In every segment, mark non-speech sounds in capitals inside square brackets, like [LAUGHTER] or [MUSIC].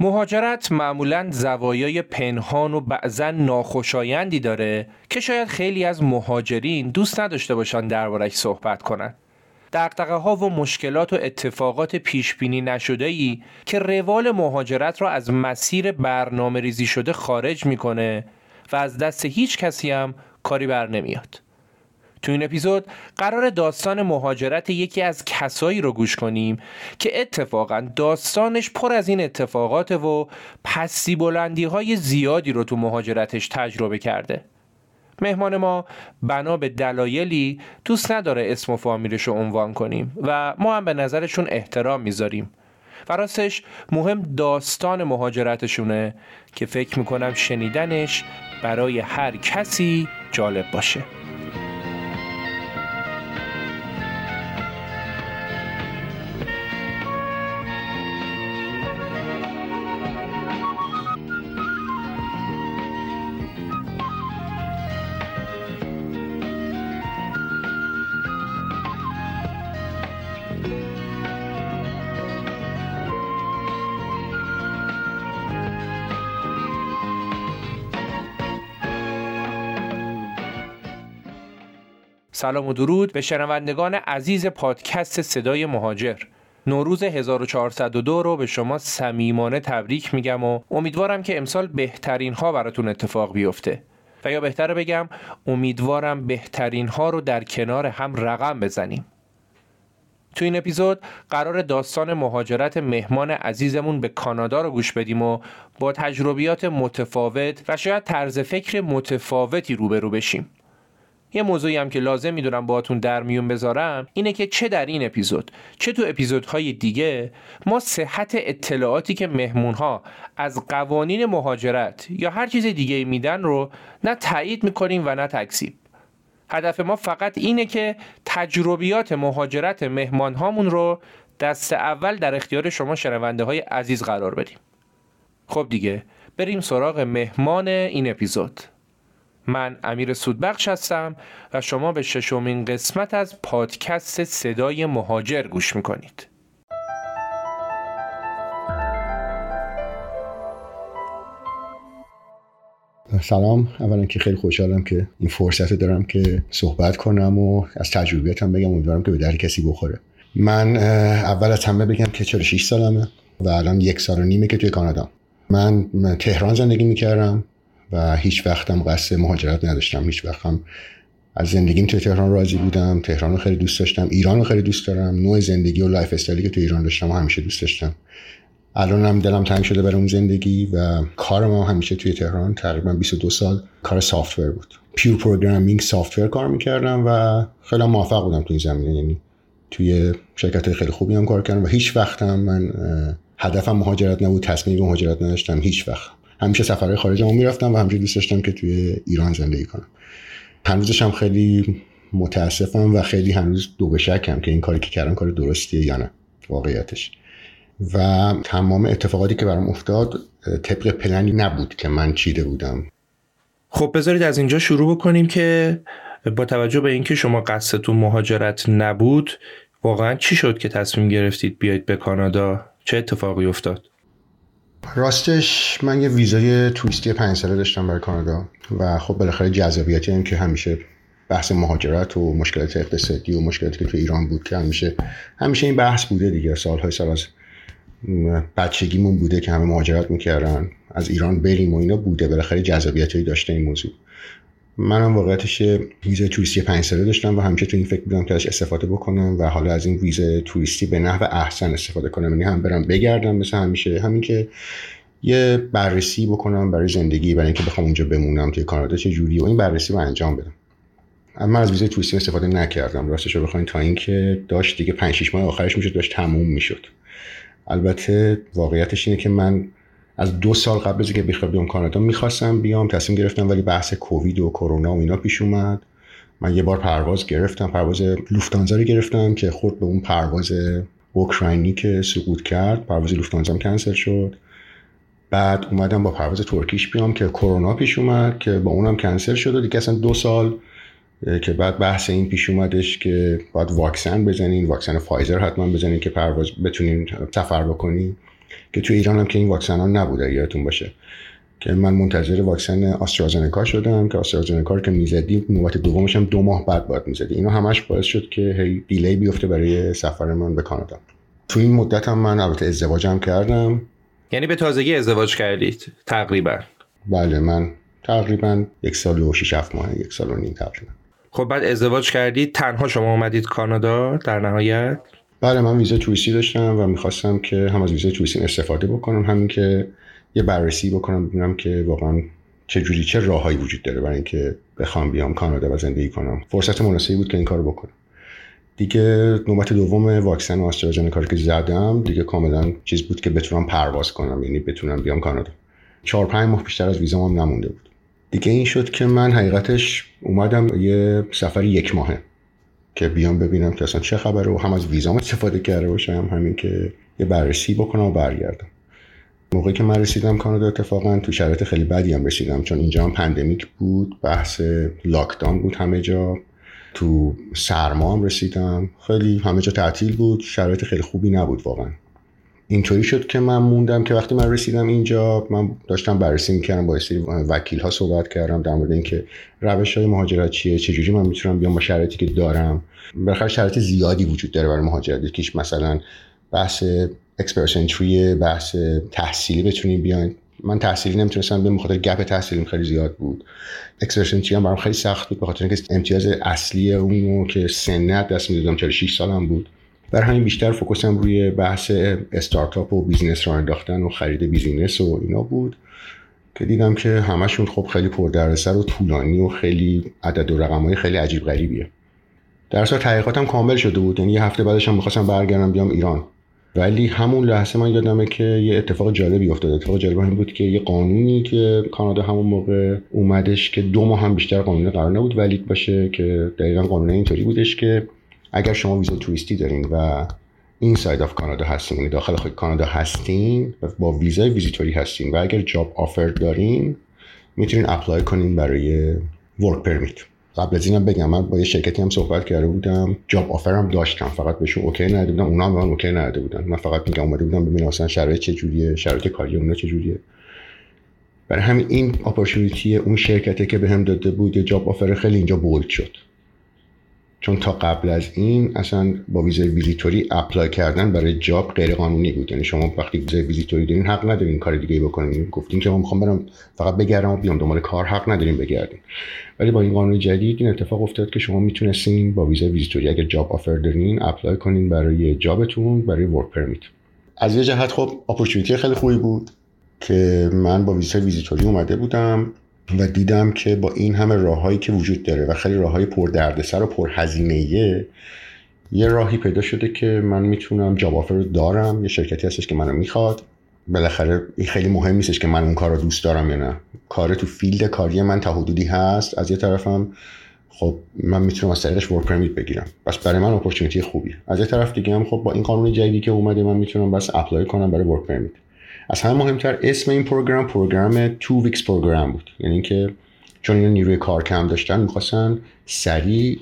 مهاجرت معمولا زوایای پنهان و بعضا ناخوشایندی داره که شاید خیلی از مهاجرین دوست نداشته باشن دربارش صحبت کنند. دقدقه ها و مشکلات و اتفاقات پیش بینی نشده ای که روال مهاجرت را از مسیر برنامه ریزی شده خارج می‌کنه و از دست هیچ کسی هم کاری بر نمیاد. تو این اپیزود قرار داستان مهاجرت یکی از کسایی رو گوش کنیم که اتفاقا داستانش پر از این اتفاقات و پسی بلندی های زیادی رو تو مهاجرتش تجربه کرده. مهمان ما بنا به دلایلی دوست نداره اسم و فامیلش رو عنوان کنیم و ما هم به نظرشون احترام می‌ذاریم. و راستش مهم داستان مهاجرتشونه که فکر می‌کنم شنیدنش برای هر کسی جالب باشه. سلام و درود به شنوندگان عزیز پادکست صدای مهاجر. نوروز 1402 رو به شما صمیمانه تبریک میگم و امیدوارم که امسال بهترین ها براتون اتفاق بیفته. و یا بهتره بگم امیدوارم بهترین ها رو در کنار هم رقم بزنیم. تو این اپیزود قرار داستان مهاجرت مهمان عزیزمون به کانادا رو گوش بدیم و با تجربیات متفاوت و شاید طرز فکر متفاوتی روبرو بشیم. یه موضوعی هم که لازم می‌دونم باهاتون در میون بذارم اینه که چه در این اپیزود چه تو اپیزودهای دیگه ما صحت اطلاعاتی که مهمونها از قوانین مهاجرت یا هر چیز دیگه میدن رو نه تایید می‌کنیم و نه تکذیب. هدف ما فقط اینه که تجربیات مهاجرت مهمان هامون رو دست اول در اختیار شما شنونده های عزیز قرار بدیم. خب دیگه بریم سراغ مهمان این اپیزود. من امیر سودبخش هستم و شما به ششمین قسمت از پادکست صدای مهاجر گوش می‌کنید. سلام. اولا که خیلی خوشحالم که این فرصت دارم که صحبت کنم و از تجربیاتم بگم. امیدوارم که به در کسی بخوره. من اول از همه بگم که 46 سالمه و الان یک سال و نیمه که توی کانادا. من تهران زندگی می‌کردم. و هیچ وقتم قصد مهاجرت نداشتم. هیچ وقتم از زندگیم توی تهران راضی بودم. تهران رو خیلی دوست داشتم. ایران رو خیلی دوست دارم. نوع زندگی و lifestyle ی که تو ایران داشتم و همیشه دوست داشتم. الان هم دلم تنگ شده برای اون زندگی و کارم هم همیشه توی تهران تقریبا 22 سال کار software بود. pure programming software کار می‌کردم و خیلی موفق بودم توی زمینه. یعنی توی شرکت خیلی خوبی هم کار کردم و هیچ وقتم من هدفم مهاجرت نبود تصمیم مهاجرت نداشتم. هیچ وقت. همیشه سفرهای خارج هم می‌رفتم و همیشه دوست داشتم که توی ایران زندگی کنم. هنوزش هم خیلی متاسفم و خیلی هنوز دو به شکم که این کاری که کردم کار درستیه یا نه واقعیتش. و تمام اتفاقاتی که برام افتاد طبق پلنی نبود که من چیده بودم. خب بذارید از اینجا شروع بکنیم که با توجه به اینکه شما قصدتون مهاجرت نبود واقعا چی شد که تصمیم گرفتید بیاید به کانادا؟ چه اتفاقی افتاد؟ راستش من یه ویزای توریستی پنج ساله داشتم برای کانادا و خب بالاخره جذابیتی این که همیشه بحث مهاجرت و مشکلات اقتصادی و مشکلاتی که تو ایران بود که همیشه همیشه این بحث بوده دیگه. سالهای سال از بچگیمون بوده که همه مهاجرت می‌کردن از ایران بریم و اینا بوده. بالاخره جذابیتی داشته این موضوع. منم واقعیتش ویزای توریستی پنج ساله داشتم و همیشه تو این فکر بودم که ازش استفاده بکنم و حالا از این ویزا توریستی به نحو احسن استفاده کنم. یعنی هم برم بگردم مثل همیشه. همین که یه بررسی بکنم برای زندگی برای اینکه بخوام اونجا بمونم توی کانادا چه جوری و این بررسی رو انجام بدم. اما از ویزای توریستی استفاده نکردم. راستش رو بخواین تا اینکه داشت دیگه 5 6 ماه آخرش می‌شد داشت تموم می‌شد. البته واقعیتش اینه که من از دو سال قبل از اینکه بخوام بیام کانادا می‌خواستم بیام تصمیم گرفتم ولی بحث کووید و کرونا و اینا پیش اومد. من یه بار پرواز گرفتم پرواز لوفتانزا رو گرفتم که خورد به اون پرواز اوکراینی که سقوط کرد پرواز لوفتانزا کنسل شد. بعد اومدم با پرواز ترکیش بیام که کرونا پیش اومد که با اونم کنسل شد و دیگه اصلا دو سال که بعد بحث این پیش اومدش که باید واکسن بزنین واکسن فایزر حتما بزنین که پرواز بتونین سفر بکنین. که توی ایران هم که این واکسن ها نبوده یادتون باشه. که من منتظر واکسن آسترازنکا شدم که آسترازنکا که می‌زدی نوبت دومش هم دو ماه بعد باید می‌زدی. اینا همش باعث شد که هی دیلی بیفته برای سفر من به کانادا. تو این مدت هم من البته ازدواجم کردم. یعنی به تازگی ازدواج کردید تقریبا؟ بله من تقریبا یک سال و شیش هفت ماه یک سال و نیم تقریبا. خب بعد ازدواج کردید تنها شما اومدید کانادا در نهایت؟ بله من ویزا توریستی داشتم و می‌خواستم که هم از ویزا توریستی استفاده بکنم همین که یه بررسی بکنم ببینم که واقعا چه جوری چه راههایی وجود داره برای اینکه بخوام بیام کانادا و زندگی کنم. فرصت مناسبی بود که این کارو بکنم. دیگه نوبت دوم واکسن آسترازنکا که زدم دیگه کاملا چیز بود که بتونم پرواز کنم یعنی بتونم بیام کانادا. چهار پنج ماه بیشتر از ویزام نمونده بود. دیگه این شد که من حقیقتش اومدم یه سفر یک ماهه. که بیام ببینم که اصلا چه خبره و هم از ویزام استفاده کرده باشم همین که یه بررسی بکنم و برگردم. موقعی که من رسیدم کانادا اتفاقا تو شرایط خیلی بدی هم رسیدم چون اینجا هم پندمیک بود بحث لاکداون بود همه جا. تو سرما هم رسیدم. خیلی همه جا تعطیل بود شرایط خیلی خوبی نبود واقعا. اینطوری شد که من موندم که وقتی من رسیدم اینجا من داشتم بررسی می‌کردم با سری وکیل ها صحبت کردم در مورد اینکه روش های مهاجرت چیه چجوری من می‌تونم بیام با شرایطی که دارم. بالاخره شرایط زیادی وجود داره برای مهاجرت یکیش مثلا بحث اکسپرس بحث تحصیلی بتونیم بیاین. من تحصیلی نمی‌تونستم به خاطر gap تحصیلیم خیلی زیاد بود. اکسپرس هم برام خیلی سخت بود به خاطر اینکه امتیاز اصلی اونو که سنت دست می‌دادم 46 سالم بود. بر همین بیشتر focus م روی بحث استارتاپ و business رو انداختن و خرید business و اینا بود که دیدم که همشون خب خیلی پردردسر و طولانی و خیلی عدد و رقم های خیلی عجیب غریبیه. در اصل تحقیقاتم کامل شده بود. یعنی یه هفته بعدش هم می‌خواستم برگردم بیام ایران. ولی همون لحظه من یادمه که یه اتفاق جالبی افتاد. اتفاق جالب این بود که یه قانونی که کانادا همون موقع اومدش که دو ماه هم بیشتر قانون قرار نبود valid باشه که دقیقا قانون اینطوری بودش که اگر شما ویزا توریستی دارین و inside of Canada هستین یعنی داخل خود کانادا هستین با ویزای ویزیتوری هستین و اگر job offer دارین می‌تونین apply کنین برای work permit. قبل از اینم بگم من با یه شرکتی هم صحبت کرده بودم job offer هم داشتم فقط بهشون okay نداده بودم اونا هم به من okay نداده بودن. من فقط میگم اومده بودم ببینم اصلا شرایط چه جوریه شرایط کاری اونا چه جوریه. برای همین این opportunity اون شرکته که بهم به داده بود یه job offer خیلی اینجا bold شد. چون تا قبل از این اصلا با ویزای ویزیتوری apply کردن برای job غیر قانونی بود. یعنی شما وقتی ویزای ویزیتوری دارین حق ندارین کار دیگه بکنین. گفتین که من می‌خوام برم فقط بگردم و بیام. دنبال کار حق ندارین بگردین. ولی با این قانون جدید این اتفاق افتاد که شما می‌تونستین با ویزای ویزیتوری اگر job offer دارین apply کنین برای job تون برای work permit. از یه جهت خب opportunity خیلی خوبی بود که من با ویزای ویزیتوری اومده بودم. و دیدم که با این همه راههایی که وجود داره و خیلی راههای پر دردسر و پر هزینه یه راهی پیدا شده که من می‌تونم job offer دارم یه شرکتی هستش که منو می‌خواد. بالاخره این خیلی مهم نیستش که من اون کار رو دوست دارم یا نه. کار تو field کاری من تا حدودی هست. از یه طرفم خب من می‌تونم از طریقش work permit بگیرم. پس برای من opportunity خوبی از یه طرف دیگه هم خب با این قانون جدیدی که اومده من می‌تونم پس apply کنم برای work permit از همه مهمتر اسم این program program two weeks program بود. یعنی اینکه چون اینا نیروی کار کم داشتن می‌خواستن سریع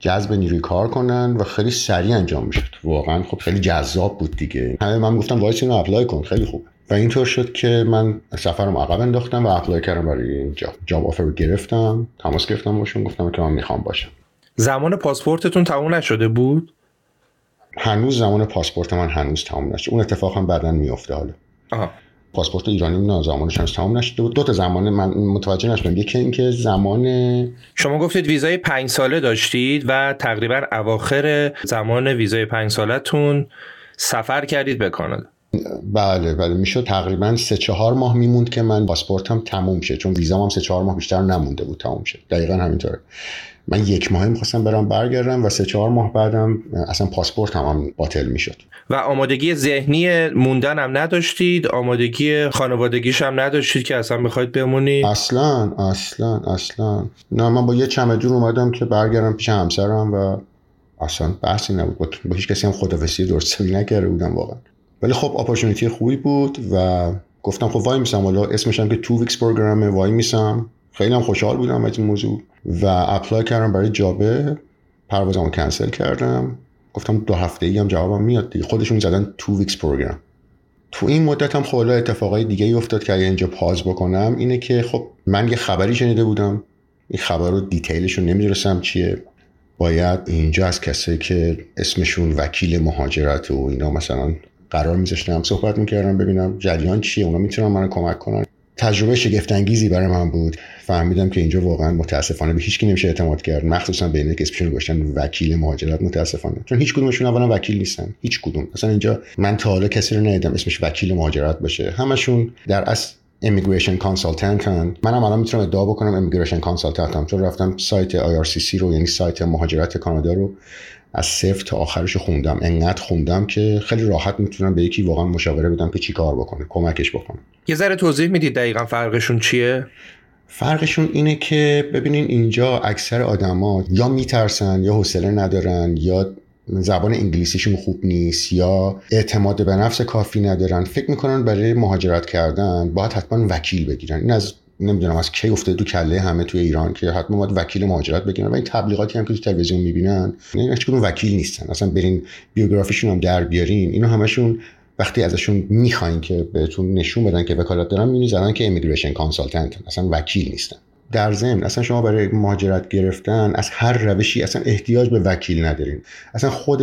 جذب نیروی کار کنن و خیلی سریع انجام می‌شد. واقعا خب خیلی جذاب بود دیگه. همه من گفتم وایسا اینو apply کن خیلی خوب. و اینطور شد که من سفرم عقب انداختم و apply کردم برای این job job offer گرفتم. تماس گرفتم باشون گفتم که من می‌خوام باشم. زمان پاسپورتتون تموم نشده بود؟ هنوز زمان پاسپورت من هنوز تموم نشده. اون اتفاق هم بعدا میفته حالا. آها. پاسپورت ایرانی نه زمانش تمام نشده بود. دو تا زمان من متوجه نشدم. یکی اینکه زمان شما گفتید ویزای پنج ساله داشتید و تقریبا اواخر زمان ویزای پنج سالتون سفر کردید به کانادا. بله بله. می‌شد تقریبا سه چهار ماه میموند که من پاسپورتم تموم شه. چون ویزام هم سه چهار ماه بیشتر نمونده بود تموم شه. دقیقا همینطوره. من یک ماهی می‌خواستم برم برگردم و سه چهار ماه بعدم اصلا پاسپورت هم, هم باطل می‌شد. و آمادگی ذهنی موندن هم نداشتید آمادگی خانوادگیش هم نداشتید که اصلا بخواید بمونید اصلا اصلا اصلا. نه من با یه چمدون اومدم که برگردم پیش همسرم و اصلا بحثی نبود. با, هیچ کسی هم خدافسی درست نکرده بودم واقعا. ولی خب اپورتونیتی خوبی بود و گفتم خب وای میسم حالا اسمش هم که تو ویکس پروگرامه وای میسم. خیلی هم خوشحال بودم از این موضوع. و apply کردم برای job ه پروازمو کنسل کردم. گفتم دو هفته ای هم جوابم میاد دیگه. خودشون زدن two weeks program تو این مدت هم خب اتفاقای دیگه ای افتاد که اگه اینجا pause بکنم اینه که خب من یه خبری شنیده بودم. این خبر رو detail ش رو نمی‌دونستم چیه. باید اینجا از کسایی که اسمشون وکیل مهاجرت و اینا مثلا قرار میذاشتم صحبت می‌کردم ببینم جریان چیه. اونا می‌تونن منو کمک کنن. تجربه شگفت انگیزی برای من بود. فهمیدم که اینجا واقعا متاسفانه به هیچ کی نمیشه اعتماد کرد. مخصوصا به اینکه اسمشون گذاشتن وکیل مهاجرت. متاسفانه. چون هیچ کدومشون اولا وکیل نیستن. هیچ کدوم. مثلا اینجا من تا حالا کسی رو ندیدم اسمش وکیل مهاجرت باشه. همشون در اصل immigration consultant هن. منم الان می‌تونم ادعا بکنم immigration consultant م. چون رفتم سایت IRCC رو یعنی سایت مهاجرت کانادا رو. از صفر تا آخرش خوندم. انقدر خوندم که خیلی راحت می‌تونم به یکی واقعا مشاوره بدم که چی کار بکنه کمکش بکنه. یه ذره توضیح می‌دید دقیقا فرقشون چیه؟ فرقشون اینه که ببینین اینجا اکثر آدما یا میترسن یا حوصله ندارن یا زبان انگلیسیشون خوب نیست یا اعتماد به نفس کافی ندارن. فکر می‌کنن برای مهاجرت کردن باید حتما وکیل بگیرن. این از نمی‌دونم از کی افتاده تو کله همه توی ایران که حتما باید وکیل مهاجرت بگیرن. و این تبلیغاتی هم که تو تلویزیون می‌بینن این هیچ وکیل نیستن. اصلا برین بیوگرافیشون هم در بیارین. اینو همشون وقتی ازشون می‌خواین که بهتون نشون بدن که وکالت دارن می‌بینید زدن که immigration consultant اصلا وکیل نیستن. در ضمن اصلا شما برای مهاجرت گرفتن از هر روشی اصلا احتیاج به وکیل ندارین. اصلا خود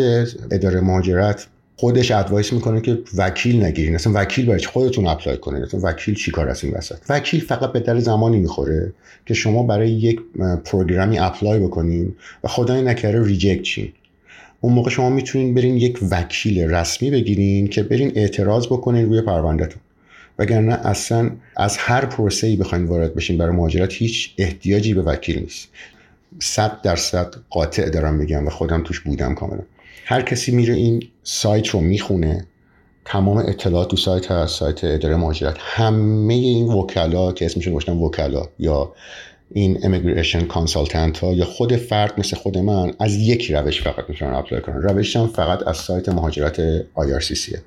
اداره مهاجرت خودش advice می‌کنه که وکیل نگیرین. اصلا وکیل برای خودتون apply کنین؟ اصلا وکیل چیکار از این وسط؟ وکیل فقط به در زمانی می‌خوره که شما برای یک پروگرامی apply بکنین و خدای نکره reject شین. اون موقع شما می‌تونین برین یک وکیل رسمی بگیرین که برین اعتراض بکنین روی پروندهتون. وگرنه اصلا از هر پروسه ای بخواین وارد بشین برای مهاجرت هیچ احتیاجی به وکیل نیست. صد درصد قاطع دارم میگم و خودم توش بودم کاملا. هر کسی میره این سایت رو می‌خونه تمام اطلاعات تو سایت هست سایت اداره مهاجرت. همه این وکلا که اسمشون گذاشتن وکلا یا این immigration consultant ها یا خود فرد مثل خود من از یک روش فقط می‌تونن apply کنن. روش هم فقط از سایت مهاجرت IRCC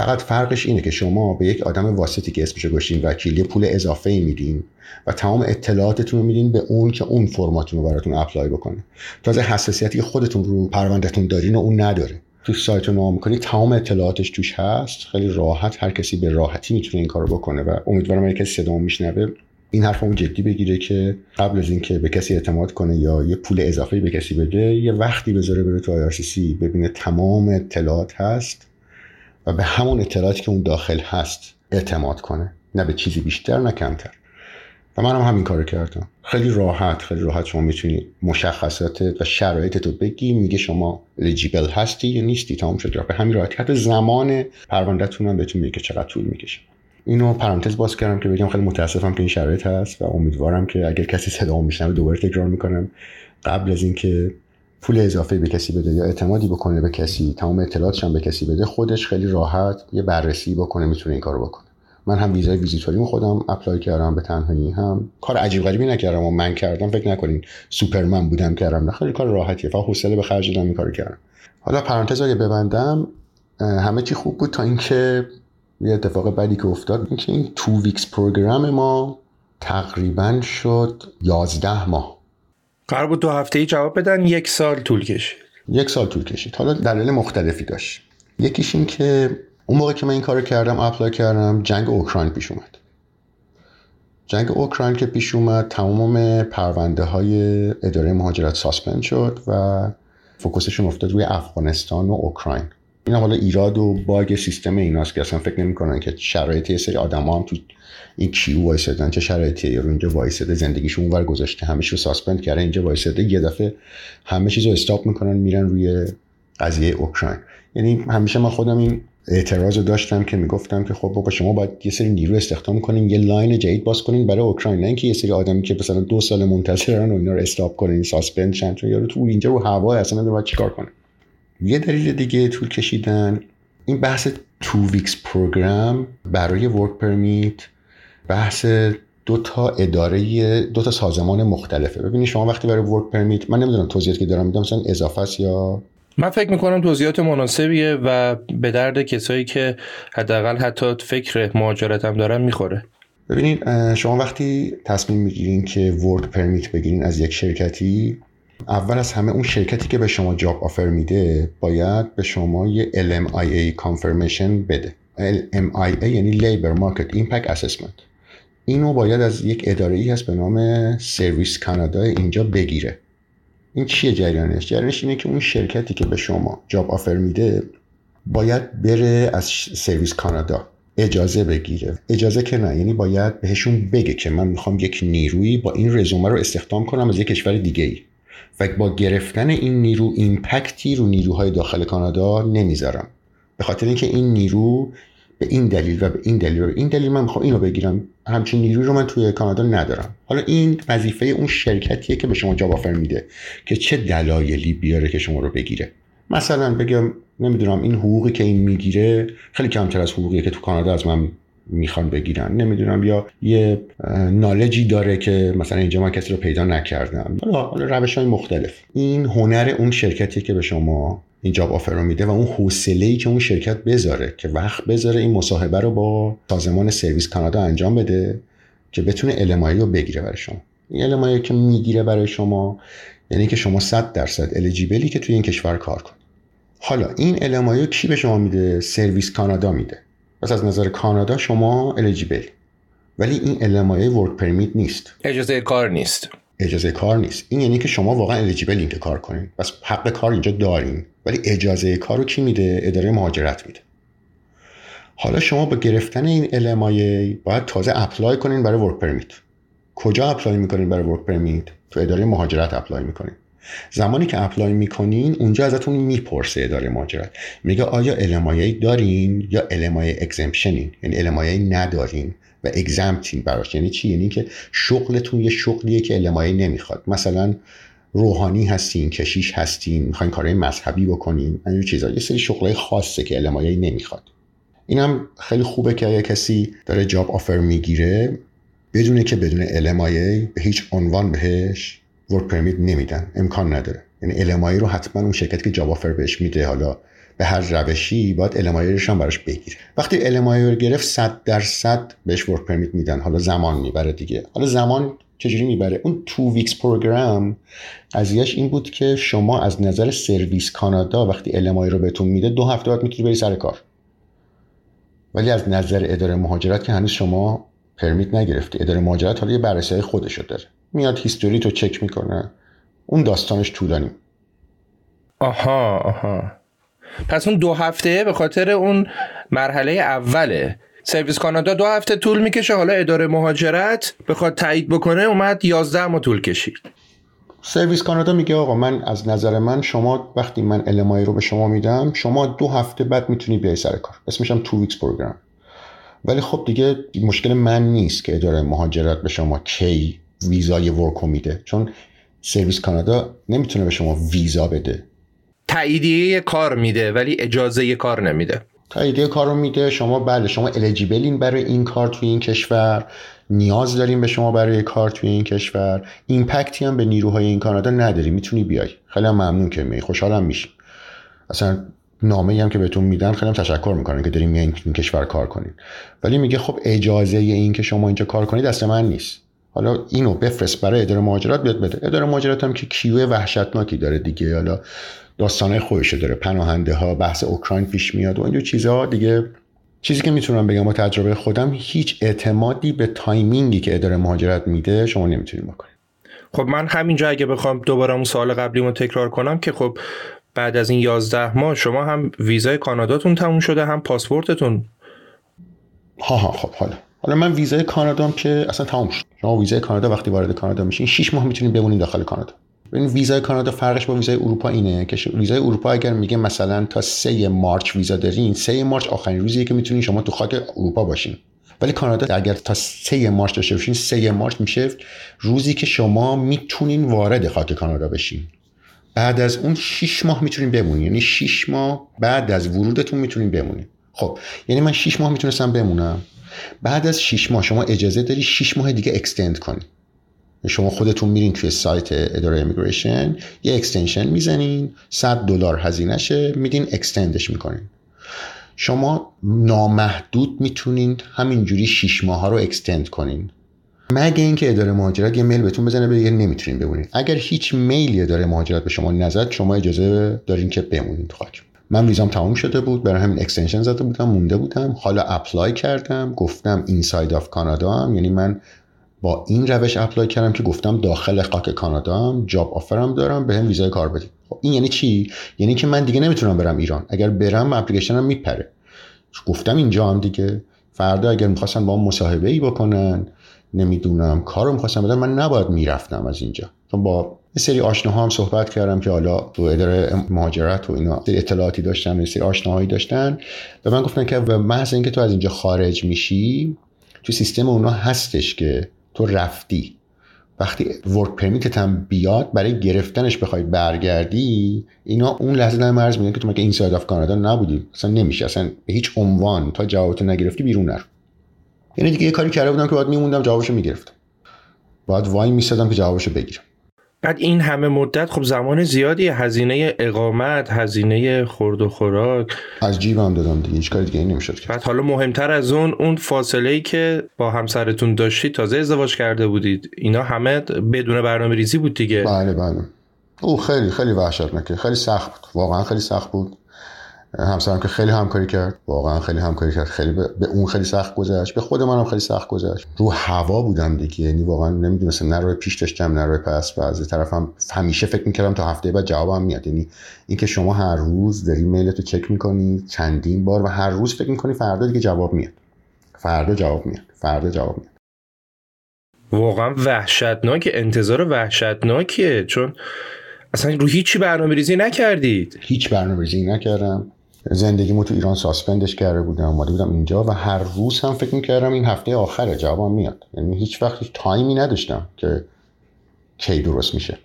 فقط فرقش اینه که شما به یک آدم واسطی که اسمشو گوشین وکیلی پول اضافه ای میدین و تمام اطلاعاتتون رو میدین به اون که اون فرماتون رو براتون اپلای بکنه. تازه حساسیتی که خودتون رو پروندهتون دارین و اون نداره. تو سایت رو نام تمام اطلاعاتش توش هست. خیلی راحت هر کسی به راحتی می‌تونه این کارو بکنه و امیدوارم اگه کسی صدامو میشنوه این حرفمو جدی بگیره که قبل از اینکه به کسی اعتماد کنه یا یه پول اضافه به کسی بده یه وقتی بذاره بره تو IRCC ببینه تمام اطلاعات هست. به همون اطلاعاتی که اون داخل هست اعتماد کنه نه به چیزی بیشتر نه کمتر. و منم هم همین کارو کردم. خیلی راحت خیلی راحت شما می‌تونی مشخصات و شرایط تو بگی میگه شما الیجیبل هستی یا نیستی تمام شد به همین راحتی. حتی زمان پروندهتون هم بهتون میگه چقدر طول می‌کشه. اینو پرانتز باز کردم که بگم خیلی متاسفم که این شرایط هست و امیدوارم که اگر کسی صدا میشنوه دوباره تکرار می‌کنم. قبل از اینکه پول اضافه به کسی بده یا اعتمادی بکنه به کسی تمام اطلاعاتش هم به کسی بده خودش خیلی راحت یه بررسی بکنه می‌تونه این کارو بکنه. من هم ویزای ویزیتوریمو خودم apply کردم به تنهایی هم. کار عجیب غریبی نکردم و من کردم فکر نکنین سوپرمن بودم کردم. نه خیلی کار راحتیه. فقط حوصله به خرج دادم این کارو کردم. حالا پرانتز اگه ببندم همه چی خوب بود تا اینکه یه اتفاق بدی که افتاد. اینکه این two weeks program ما تقریبا شد 11 ماه. قرار بود دو هفته ای جواب بدن یک سال طول کشید. یک سال طول کشید. حالا دلیل مختلفی داشت. یکیش این که اون موقع که من این کارو کردم apply کردم جنگ اوکراین پیش اومد. جنگ اوکراین که پیش اومد تمام پرونده های اداره مهاجرت suspend شد و focus شون افتاد روی افغانستان و اوکراین. این حالا ایراد و bug سیستم ایناست که اصلا فکر نمی‌کنن که شرایط یه سری آدم هم تو این queue وایسادن چه شرایطی رو اینجا وایساده زندگیشون اونور گذاشته رو suspend کرده اینجا وایساده یه دفعه همه چیز رو stop می‌کنن میرن روی قضیه اوکراین. یعنی همیشه من خودم این اعتراض داشتم که می‌گفتم که خب بابا شما باید یه سری نیرو استخدام کنین یه line جدید باز کنین برای اوکراین نه اینکه یه سری آدمی که مثلا دو سال منتظرن و اینا رو stop کنین suspend شن یارو تو اینجا رو هوا اصلا نمی‌دونه چیکار کنه. یه دلیل دیگه طول کشیدن این بحث two weeks program برای work permit بحث دو تا اداره دو تا سازمان مختلفه. ببینید شما وقتی برای work permit من نمی‌دونم توضیحاتی که دارم میدم مثلا اضافه است یا؟ من فکر می‌کنم توضیحات مناسبیه و به درد کسایی که حداقل حتی فکر مهاجرت هم دارن می‌خوره. ببینید شما وقتی تصمیم می‌گیرین که work permit بگیرین از یک شرکتی اول از همه اون شرکتی که به شما job offer میده باید به شما یه LMIA confirmation بده. LMIA یعنی Labor Market Impact Assessment. اینو باید از یک اداره ای هست به نام Service Canada اینجا بگیره. این چیه جریانش؟ جریانش اینه که اون شرکتی که به شما job offer میده باید بره از Service Canada اجازه بگیره. اجازه که نه یعنی باید بهشون بگه که من می‌خوام یک نیروی با این رزومه رو استخدام کنم از یک کشور دیگه ای و با گرفتن این نیرو impact ی رو نیروهای داخل کانادا نمی‌ذارم. به خاطر اینکه این نیرو به این دلیل و به این دلیل و به این دلیل من می‌خوام اینو بگیرم. همچین نیروی رو من توی کانادا ندارم. حالا این وظیفه اون شرکتیه که به شما جاب آفر میده که چه دلایلی بیاره که شما رو بگیره. مثلا بگم نمی‌دونم این حقوقی که این می‌گیره خیلی کمتر از حقوقی که تو کانادا از من می‌خوان بگیرن. نمی‌دونم یا یه نالجی داره که مثلا اینجا من کسی رو پیدا نکردم. حالا روش های مختلف. این هنر اون شرکتی که به شما این جاب آفر رو میده و اون حوصله ای که اون شرکت بذاره که وقت بذاره این مصاحبه رو با سازمان سرویس کانادا انجام بده که بتونه المایی رو بگیره برای شما. این المایی که می‌گیره برای شما یعنی که شما 100 درصد الیجیبلی که توی این کشور کار کن. حالا این المایی کی به شما میده؟ سرویس کانادا میده. پس از نظر کانادا شما الیجیبل ولی این المایی ورک پرمیت نیست. اجازه کار نیست. اجازه کار نیست. این یعنی که شما واقعا الیجیبل که کار کنین. پس حق کار اینجا دارین. ولی اجازه کار رو کی میده؟ اداره مهاجرت میده. حالا شما با گرفتن این LMIA باید تازه apply کنین برای work permit کجا apply می‌کنین برای work permit تو اداره مهاجرت apply می‌کنین. زمانی که apply می‌کنین اونجا ازتون می‌پرسه اداره مهاجرت. میگه آیا LMIA دارین یا LMIA exemption ین یعنی LMIA ندارین و exempt ین براش. یعنی چی؟ یعنی که شغلتون یه شغلیه که LMIA نمی‌خواد. مثلا روحانی هستین کشیش هستین می‌خواین کارهای مذهبی بکنین این چیزا یه سری شغلای خاصه که LMIA نمی‌خواد. اینم خیلی خوبه که اگه کسی داره job offer می‌گیره بدونه که بدون LMIA به هیچ عنوان بهش work permit نمیدن. امکان نداره. یعنی LMIA رو حتما اون شرکتی که job offer بهش میده حالا به هر روشی باید LMIA هم براش بگیره. وقتی LMIA رو گرفت 100 درصد بهش work permit میدن. حالا زمان می‌بره دیگه. حالا زمان چجوری می‌بره؟ اون two weeks program قضیهش این بود که شما از نظر Service Canada وقتی LMIA رو بهتون میده دو هفته بعد می‌تونی بری سر کار. ولی از نظر اداره مهاجرت که هنوز شما permit نگرفتی. اداره مهاجرت حالا یه بررسی خودشو داره. میاد هیستوری تو چک می‌کنه. اون داستانش طولانی. آها آها. پس اون دو هفته به خاطر اون مرحله اوله. Service Canada دو هفته طول می‌کشه. حالا اداره مهاجرت بخواد تایید بکنه اومد 11 ماه طول کشید. Service Canada میگه آقا من از نظر من شما وقتی من LMIA رو به شما میدم شما دو هفته بعد می‌تونی بیای سر کار. اسمش هم two weeks program ولی خب دیگه مشکل من نیست که اداره مهاجرت به شما کی ویزای ورکو میده. چون سرویس کانادا نمی‌تونه به شما ویزا بده. تاییدیه کار میده ولی اجازه کار نمیده. تاییدیه کار رو میده. شما بله شما الیجیبلین برای این کار توی این کشور. نیاز داریم به شما برای کار توی این کشور. ایمپکتی هم به نیروهای این کانادا نداری می‌تونی بیای. خیلی هم ممنون که می خوشحالم میشی اصلا نامه هم که بهتون میدن خیلی هم تشکر می‌کنن که داریم این, این کشور کار کنین. ولی میگه خب اجازه این که شما اینجا کار کنید دست من نیست. حالا اینو بفرست برای اداره مهاجرت بیاد بده. اداره مهاجرت هم که queue وحشتناکی داره دیگه. حالا داستانه خودش داره. پناهنده ها بحث اوکراین پیش میاد و اینجور چیزها دیگه. چیزی که می‌تونم بگم با تجربه خودم هیچ اعتمادی به timing ی که اداره مهاجرت میده شما نمی‌تونید بکنید. خب من همینجا اگه بخوام دوباره اون سوال قبلیمو تکرار کنم که خب بعد از این 11 ماه شما هم ویزای کاناداتون تموم شده هم پاسپورتتون. ها ها خب حالا. حالا من ویزای کانادام که اصلا تموم شد. شما ویزای کانادا وقتی وارد کانادا میشین 6 ماه می‌تونید بمونید داخل کانادا. ببین ویزای کانادا فرقش با ویزای اروپا اینه که ویزای اروپا اگر میگه مثلا تا 3 مارچ ویزا دارین 3 مارچ آخرین روزیه که می‌تونین شما تو خاک اروپا باشین. ولی کانادا اگر تا 3 مارچ داشته باشین 3 مارچ میشه روزی که شما می‌تونین وارد خاک کانادا بشین. بعد از اون 6 ماه می‌تونین بمونین. یعنی 6 ماه بعد از ورودتون می‌تونین بمونین. خب یعنی من 6 ماه می‌تونستم بمونم. بعد از 6 ماه شما اجازه داری 6 ماه دیگه extend کنی. شما خودتون میرین توی سایت اداره immigration یه extension می‌زنین 100 دلار هزینهشه میدین extend ش می‌کنین. شما نامحدود می‌تونین همینجوری 6 ماه ها رو extend کنین. مگه اینکه اداره مهاجرت یه mail بهتون بزنه بگه نمی‌تونین بمونین. اگر هیچ mail ی اداره مهاجرت به شما نزد شما اجازه دارین که بمونین تو خاک من ویزام تموم شده بود برای همین extension زده بودم مونده بودم. حالا apply کردم گفتم inside of Canada هم یعنی من با این روش apply کردم که گفتم داخل خاک کانادا هم job offer م دارم بهم ویزای کار بدید. خب این یعنی چی؟ یعنی که من دیگه نمی‌تونم برم ایران. اگر برم اپلیکیشنم میپره. گفتم اینجا هم دیگه. فردا اگر می‌خواستن با هم مصاحبه ای بکنن نمی‌دونم کار رو می‌خواستم بدن من نباید می‌رفتم از اینجا. چون با یه سری آشناها هم صحبت کردم که حالا تو اداره مهاجرت و اینا سری اطلاعاتی داشتن یه سری آشناهایی داشتن. به من گفتن که به محض اینکه تو از اینجا خارج میشی تو سیستم اونا هستش که تو رفتی. وقتی work permit ت هم بیاد برای گرفتنش بخوای برگردی اینا اون لحظه در مرز میگن که تو مگه inside of Canada نبودی؟ اصلا نمیشه اصلا به هیچ عنوان تا جوابتو نگرفتی بیرون نرو. یعنی دیگه یه کاری کرده بودم که باید میموندم جوابشو می‌گرفتم. باید وایمیسادم که جوابشو بگیرم. بعد این همه مدت خب زمان زیادی هزینه اقامت هزینه خورد و خوراک. از جیبم دادم دیگه هیچ کاری دیگه نمی‌شد کرد بعد حالا مهمتر از اون اون فاصله ای که با همسرتون داشتید تازه ازدواج کرده بودید. اینا همه بدون برنامه ریزی بود دیگه. بله بله. او خیلی خیلی وحشتناکه خیلی سخت بود. واقعا خیلی سخت بود. همسرم که خیلی همکاری کرد. واقعا خیلی همکاری کرد. خیلی به اون خیلی سخت گذشت. به خود منم خیلی سخت گذشت. رو هوا بودم دیگه. یعنی واقعا نمی‌دونستم. نه روی پیش داشتم نه روی پس. و از طرفم همیشه فکر می‌کردم تا هفته بعد جوابم میاد. یعنی اینکه شما هر روز داری میل تو چک می‌کنی چندین بار و هر روز فکر می‌کنی فردا دیگه جواب میاد. فردا جواب میاد. فردا جواب میاد. واقعا وحشتناک. انتظار وحشتناکیه. چون اصلا رو هیچی برنامه ریزی نکردید. هیچ برنامه ریزی نکردم. زندگیمو تو ایران suspend ش کرده بودم اومده بودم اینجا و هر روز هم فکر می‌کردم این هفته آخره جوابم میاد. یعنی هیچ وقت هیچ تایمی نداشتم که کی درست میشه.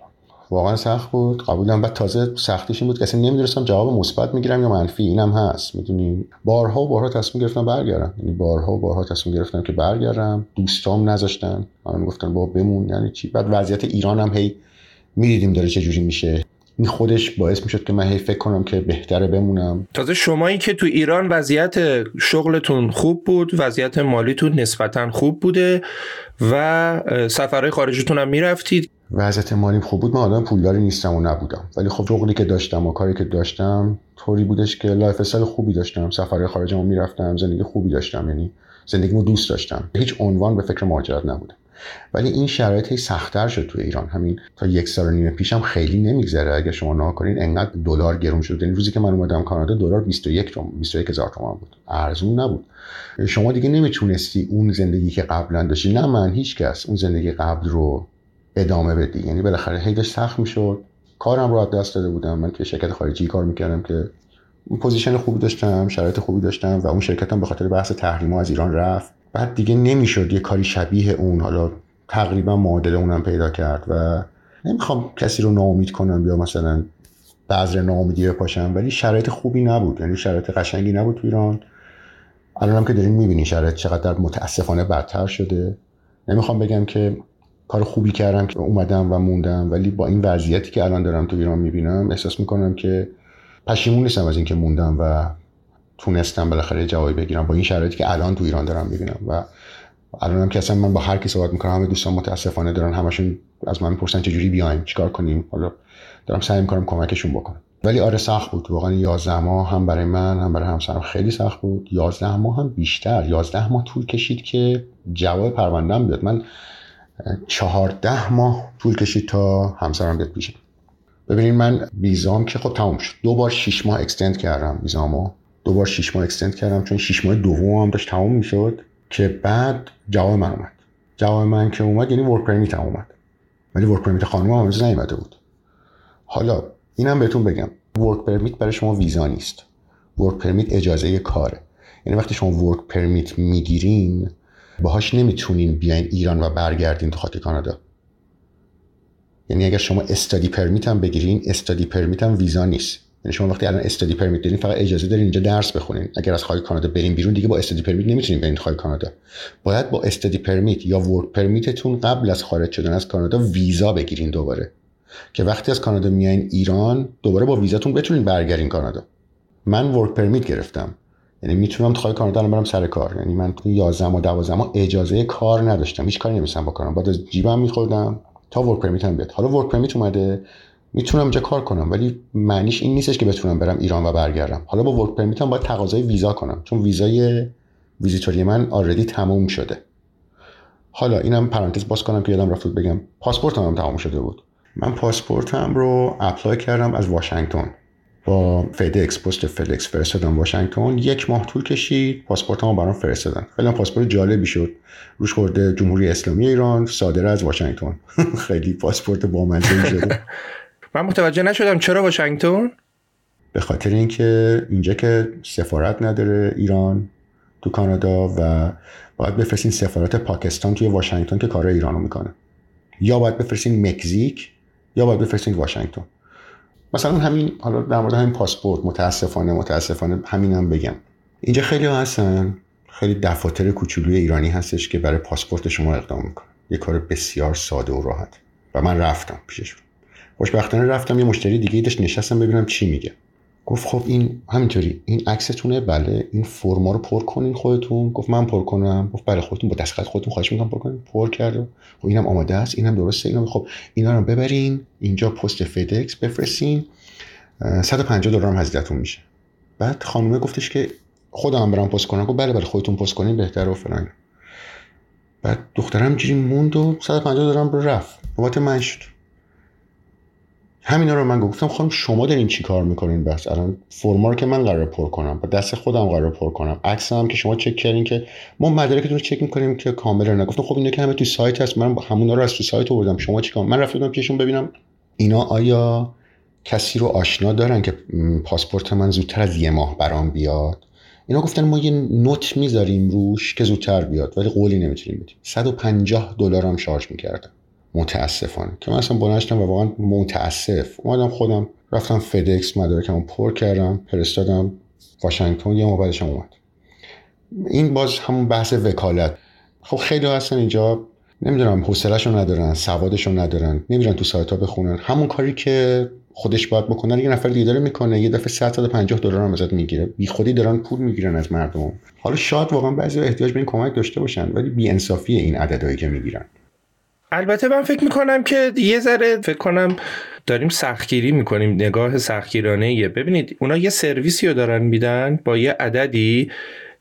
واقعا سخت بود قبولم بعد تازه سختیش این بود که اصلا نمی‌دونستم جواب مثبت می‌گیرم یا منفی اینم هست. می‌دونی؟ بارها و بارها تصمیم گرفتم برگردم. یعنی بارها و بارها تصمیم گرفتم که برگردم. دوستام نذاشتن. من گفتن بابا بمون. یعنی چی؟ بعد وضعیت ایران هم هی می‌دیدیم داره چه جوری میشه. این خودش باعث می‌شد که من هی فکر کنم که بهتره بمونم. تازه شمایی که تو ایران وضعیت شغلتون خوب بود وضعیت مالیتون نسبتا خوب بوده و سفرهای خارجتون هم می‌رفتید. وضعیت مالی خوب بود. من آدم پولداری نیستم و نبودم. ولی خب شغلی که داشتم و کاری که داشتم طوری بودش که lifestyle خوبی داشتم. سفرهای خارجمو می‌رفتم زندگی خوبی داشتم. یعنی زندگیمو دوست داشتم. هیچ عنوان به فکر مهاجرت نبودم ولی این شرایط سختتر شد تو ایران. همین تا یک سال و نیم پیشم خیلی نمیگذره. اگه شما نگاه کنین انقدر دلار گرون شد یعنی روزی که من اومدم کانادا دلار 21 تومن 21 هزار تومان بود. ارزون نبود. شما دیگه نمی‌تونستی اون زندگی که قبلا داشتی نه من هیچ کس اون زندگی قبل رو ادامه بدی. یعنی بالاخره هی داشت سخت می‌شد. کارم رو از دست داده بودم. من که شرکت خارجی کار می‌کردم که position خوبی داشتم شرایط خوبی داشتم و اون شرکتم به خاطر بحث تحریم از ایران رفت. بعد دیگه نمی‌شد یه کاری شبیه اون. حالا تقریبا معادل اونم پیدا کرد و نمی‌خوام کسی رو ناامید کنم یا مثلا بذر ناامیدی بپاشم ولی شرایط خوبی نبود. یعنی شرایط قشنگی نبود تو ایران. الانم که دارین می‌بینین شرایط چقدر متاسفانه بدتر شده. نمی‌خوام بگم که کار خوبی کردم که اومدم و موندم ولی با این وضعیتی که الان دارم تو ایران می‌بینم احساس می‌کنم که پشیمون نیستم از اینکه موندم و تونستم بالاخره جوابی بگیرم با این شرایطی که الان تو ایران دارم می‌بینم. و الان هم که اصلا من با هر کی صحبت می‌کنم همه دوستان متاسفانه دارن همشون از من می‌پرسن چجوری بیایم چیکار کنیم. حالا دارم سعی می‌کنم کمکشون بکنم. ولی آره سخت بود. واقعا 11 ماه هم برای من هم برای همسرم خیلی سخت بود. 11 ماه هم بیشتر. 11 ماه طول کشید که جواب پروندم بیاد. من 14 ماه طول کشید تا همسرم بیاد پیشم ببینید من ویزام که خب تموم شد. دو بار 6 ماه اکستند کردم ویزامو. دو بار 6 ماه extend کردم چون 6 ماه دوم هم داشت تموم می‌شد که بعد جواب من اومد. جواب من که اومد یعنی work permit هم اومد. ولی work permit خانمم هم هنوز نیومده بود. حالا اینم بهتون بگم. work permit برای شما ویزا نیست. work permit اجازه کاره یعنی وقتی شما work permit می‌گیرین باهاش نمی‌تونین بیاین ایران و برگردین تو خاک کانادا. یعنی اگر شما study permit هم بگیرین study permit هم ویزا نیست. یعنی شما وقتی الان study permit دارین فقط اجازه دارین اینجا درس بخونین. اگر از خارج کانادا برین بیرون دیگه با study permit نمی‌تونین برین خارج کانادا. باید با study permit یا work permit تون قبل از خارج شدن از کانادا ویزا بگیرین دوباره. که وقتی از کانادا میایین ایران دوباره با ویزاتون بتونین برگردین کانادا. من work permit گرفتم. یعنی می‌تونم تو خاک کانادا الان برم سر کار. یعنی من 11 و 12 ماه اجازه کار نداشتم. هیچ کاری نمی‌تونستم بکنم بعد از جیبم میخوردم تا work permit بیاد. حالا work permit اومده. می‌تونم اینجا کار کنم ولی معنیش این نیستش که بتونم برم ایران و برگردم. حالا با work permit م باید تقاضای ویزا کنم چون ویزای ویزیتوری من already تموم شده. حالا اینم پرانتز باز کنم که یادم رفت بگم پاسپورتم هم تموم شده بود. من پاسپورتم رو apply کردم از واشنگتن. با فدکس پست فدکس فرستادم واشنگتن. یک ماه طول کشید پاسپورتمو برام فرستادن. خیلی پاسپورت جالبی شد. روش خورده جمهوری اسلامی ایران صادر از واشنگتن. [LAUGHS] خیلی پاسپورت بامزه شده. [LAUGHS] من متوجه نشدم. چرا واشنگتن؟ به خاطر اینکه اینجا که سفارت نداره ایران تو کانادا و باید بفرستین سفارت پاکستان توی واشنگتن که کار ایرانو می‌کنه. یا باید بفرستین مکزیک یا باید بفرستین واشنگتن. مثلا همین حالا در مورد همین پاسپورت متاسفانه متاسفانه همینم هم بگم. اینجا خیلی هستن. خیلی دفاتر کوچولوی ایرانی هستش که برای پاسپورت شما اقدام می‌کنه یه کار بسیار ساده و راحت. و من رفتم پیششون خوشبختانه رفتم یه مشتری دیگه داشت نشستم ببینم چی میگه. گفت خب این همینطوری این عکستونه بله این فرما رو پر کنین خودتون. گفت من پر کنم. گفت بله خودتون با دستخط خودتون خواهش می‌کنم پر کنین. پر کرد خب اینم آماده است. اینم درسته. اینم خب اینا رو ببرین. اینجا پست فدکس بفرستین. 150 دلار هم هزینهتون میشه. بعد خانومه گفتش که خودم هم برام پست کنم. گفت بله بله خودتون پست کنین بهتره و فلان. بعد دخترم جوری موند و 150 دلار رو رفت. بابت من شد. همینا رو من گفتم خانم شما دارین چی کار می‌کنین؟ بس الان فرما رو که من قرار پر کنم با دست خودم قرار پر کنم. عکس هم که شما چک کردین که ما مدارکتون رو چک می‌کنیم که کامل نگفتم خب اینا که همه تو سایت هست. من همونا رو از تو سایت آوردم. شما چیکار؟ من رفتم پیشون ببینم اینا آیا کسی رو آشنا دارن که پاسپورت من زودتر از یه ماه برام بیاد؟ اینا گفتن ما یه نوت می‌ذاریم روش که زودتر بیاد ولی قولی نمی‌تونیم بدیم. 150 دلار هم شارژ می‌کردم متاسفانه. که من اصلا بلنشتم و واقعا متاسف. اومدم خودم رفتم فدکس مدارکمو پر کردم فرستادم واشنگتن یه ماه اومد. این باز همون بحث وکالت. خب خیلی هستن اینجا نمی‌دونم حوصلهشو ندارن سوادشو ندارن نمیرن تو سایت ها بخونن. همون کاری که خودش باید بکنن یه نفر دیگه داره می‌کنه یه دفعه 150 دلار هم ازت می‌گیره. بی خودی دارن پول می‌گیرن از مردم. حالا شاید واقعا بعضی احتیاج به این کمک داشته باشن ولی بی انصافی این عددهایی که می‌گیرن. البته من فکر می‌کنم که یه ذره فکر کنم داریم سختگیری می‌کنیم نگاه سختگیرانه یه. ببینید اونا یه سرویسی رو دارن میدن با یه عددی.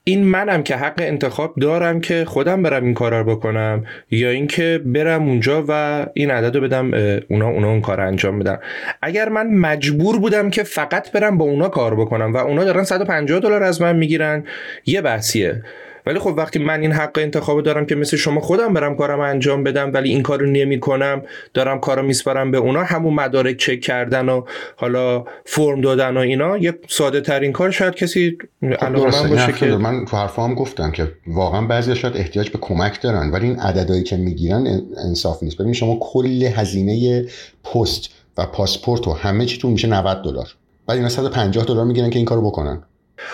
این منم که حق انتخاب دارم که خودم برم این کارا رو بکنم یا اینکه برم اونجا و این عدد رو بدم اونا اونا اون کار انجام بدن. اگر من مجبور بودم که فقط برم با اونا کار بکنم و اونا دارن 150 دلار از من می‌گیرن یه بحثیه. ولی خب وقتی من این حق انتخاب دارم که مثل شما خودم برم کارم انجام بدم ولی این کارو نمی کنم دارم کارو میسپارم به اونا همون مدارک چک کردن و حالا فرم دادن و اینا یه ساده ترین کار شاید کسی خب من باشه که من تو حرفام گفتم که واقعا بعضی شاید احتیاج به کمک دارن ولی این عددهایی که می‌گیرن انصاف نیست. ببین شما کل هزینه پست و پاسپورت و همه چیتون میشه 90 دلار. بعد اینا 150 دلار می‌گیرن که این کارو بکنن.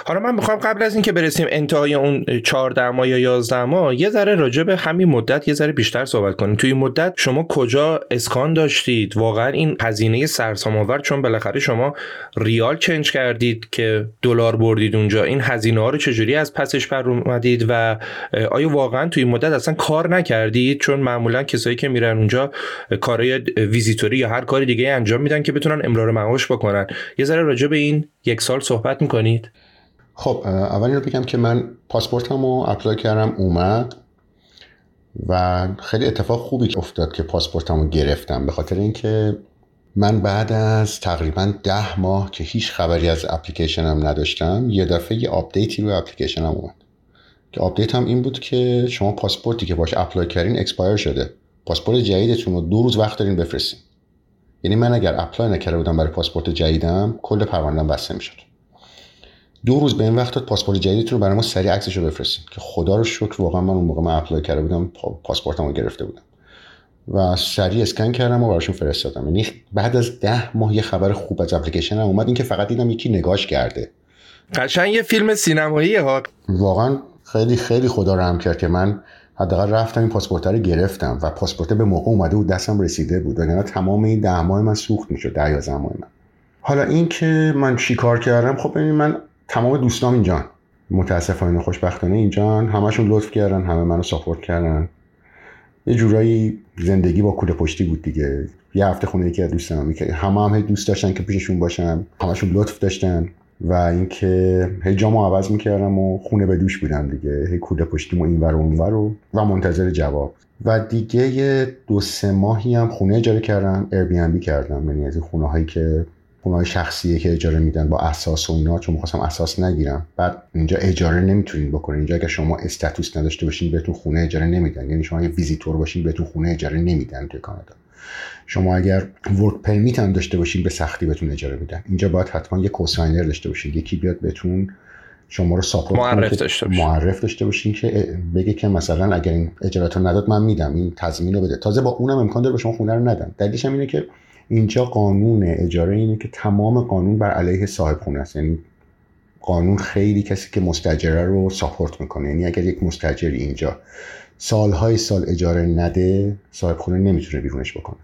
حالا من می‌خوام قبل از اینکه برسیم انتهای اون 14 ماه یا 11 ماه یه ذره راجع به همین مدت یه ذره بیشتر صحبت کنیم. توی این مدت شما کجا اسکان داشتید؟ واقعا این هزینه سرسام آور چون بالاخره شما ریال چنج کردید که دلار بردید اونجا این هزینه ها رو چجوری از پسش بر اومدید و آیا واقعا توی این مدت اصلا کار نکردید؟ چون معمولا کسایی که میرن اونجا کارهای ویزیتوری یا هر کاری دیگه انجام میدن که بتونن امرار معاش بکنن. یه ذره راجع به این یک سال صحبت می‌کنید؟ خب اول رو بگم که من پاسپورتم رو apply کردم اومد و خیلی اتفاق خوبی که افتاد که پاسپورتم رو گرفتم. به خاطر اینکه من بعد از تقریبا ده ماه که هیچ خبری از اپلیکیشنم نداشتم یه دفعه یه update ی روی اپلیکیشنم اومد. که update هم این بود که شما پاسپورتی که باش apply کردین expire شده. پاسپورت جدیدتون رو دو روز وقت دارین بفرستین. یعنی من اگر apply نکرده بودم برای پاسپورت جدیدم کل پرونده‌ام بسته می‌شد. دو روز به این وقت پاسپورت جدیدتون رو برای ما سریع عکسش رو بفرستین. که خدا رو شکر واقعا من اون موقع من apply کرده بودم پاسپورتم رو گرفته بودم. و سریع اسکن کردم و براشون فرستادم. یعنی بعد از ده ماه یه خبر خوب از اپلیکیشن هم اومد. این که فقط دیدم یکی نگاش کرده. قشنگ یه فیلم سینمایی ها. واقعا خیلی خیلی خدا رحم کرد که من حداقل رفتم این پاسپورت رو گرفتم و پاسپورت به موقع اومده بود دستم رسیده بود. وگرنه تمام این ده ماه من سوخت می‌شد ده یا ماه من. حالا این که من چیکار کردم؟ خب ببین من تمام دوستام اینجان متاسفانه خوشبختانه اینجان همشون لطف کردن همه منو ساپورت کردن. یه جورایی زندگی با کوله پشتی بود دیگه. یه هفته خونه یکی از دوستان می‌کرد همه هم دوست داشتن که پیششون باشم همشون لطف داشتن و اینکه هی جامو عوض می‌کردم و خونه به دوش بودم دیگه. هی کوله پشتیم و این ور و اون و, و منتظر جواب. و دیگه یه دو سه ماهی هم خونه اجاره کردم بی کردم. یعنی از این خونه هایی که خونه های شخصیه که اجاره میدن با اساس و اینا چون می‌خواستم اساس نگیرم. بعد اینجا اجاره نمی‌تونین بکنین. اینجا اگه شما استاتوس نداشته باشین بهتون خونه اجاره نمیدن. یعنی شما یه ویزیتور باشین بهتون خونه اجاره نمیدن توی کانادا. شما اگر ورک پرمیت هم داشته باشین به سختی بهتون اجاره میدن. اینجا باید حتما یه کوساینر داشته باشین. یکی بیاد بهتون شما رو ساپورت معرف داشته باشین. معرف داشته باشین که بگه که مثلا اگر این اجارت رو نداد من میدم. این تضمین رو بده. تازه با اونم امکان داره به شما خونه رو ندن. دلیلش هم اینه که اینجا قانون اجاره اینه که تمام قانون بر علیه صاحب خونه است. یعنی قانون خیلی کسی که مستجره رو ساپورت می‌کنه. یعنی اگر یک مستجری اینجا سالهای سال اجاره نده صاحب خونه نمی‌تونه بیرونش بکنه.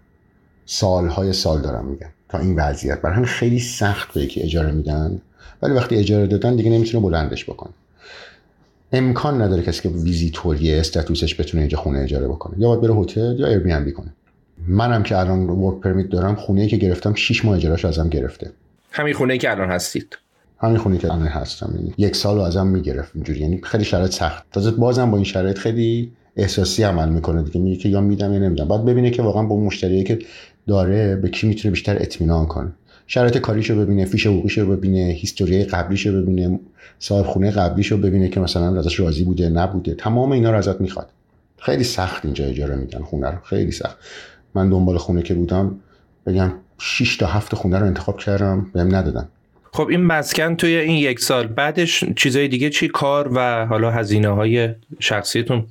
سالهای سال دارم میگم تا این وضعیت. برای همین خیلی سخت یکی اجاره میدن. ولی وقتی اجاره دادن دیگه نمی‌تونه بلندش بکنه. امکان نداره کسی که visitor ی status ش بتونه اینجا خونه اجاره بکنه. یا باید بره هتل یا ایر کنه. منم که الان work permit دارم خونه که گرفتم 6 ماه اجاره‌ش ازم گرفته. همین خونه که الان هستید؟ همین خونه که الان هستم یعنی یک سال ازم می‌گرفت اینجوری یعنی خیلی شرایط سخت. تازه بازم با این شرایط خیلی احساسی عمل می‌کنه دیگه میگه که یا میدم یا نمیدم. بعد ببینه که واقعا با اون مشتریه که داره به کی می‌تونه بیشتر اطمینان کنه. شرایط کاریشو ببینه فیش حقوقیشو ببینه هیستوری قبلیشو ببینه صاحب خونه قبلیشو ببینه که مثلا ازش راضی بوده نبوده. تمام اینا رو ازت می‌خواد. خیلی سخت اینجا اجاره میدن خونه رو. خیلی سخت. من دنبال خونه که بودم بگم 6 تا 7 خونه رو انتخاب کردم بهم ندادن. خب این مسکن توی این یک سال بعدش چیزای دیگه چی؟ کار و حالا هزینه های شخصیتون؟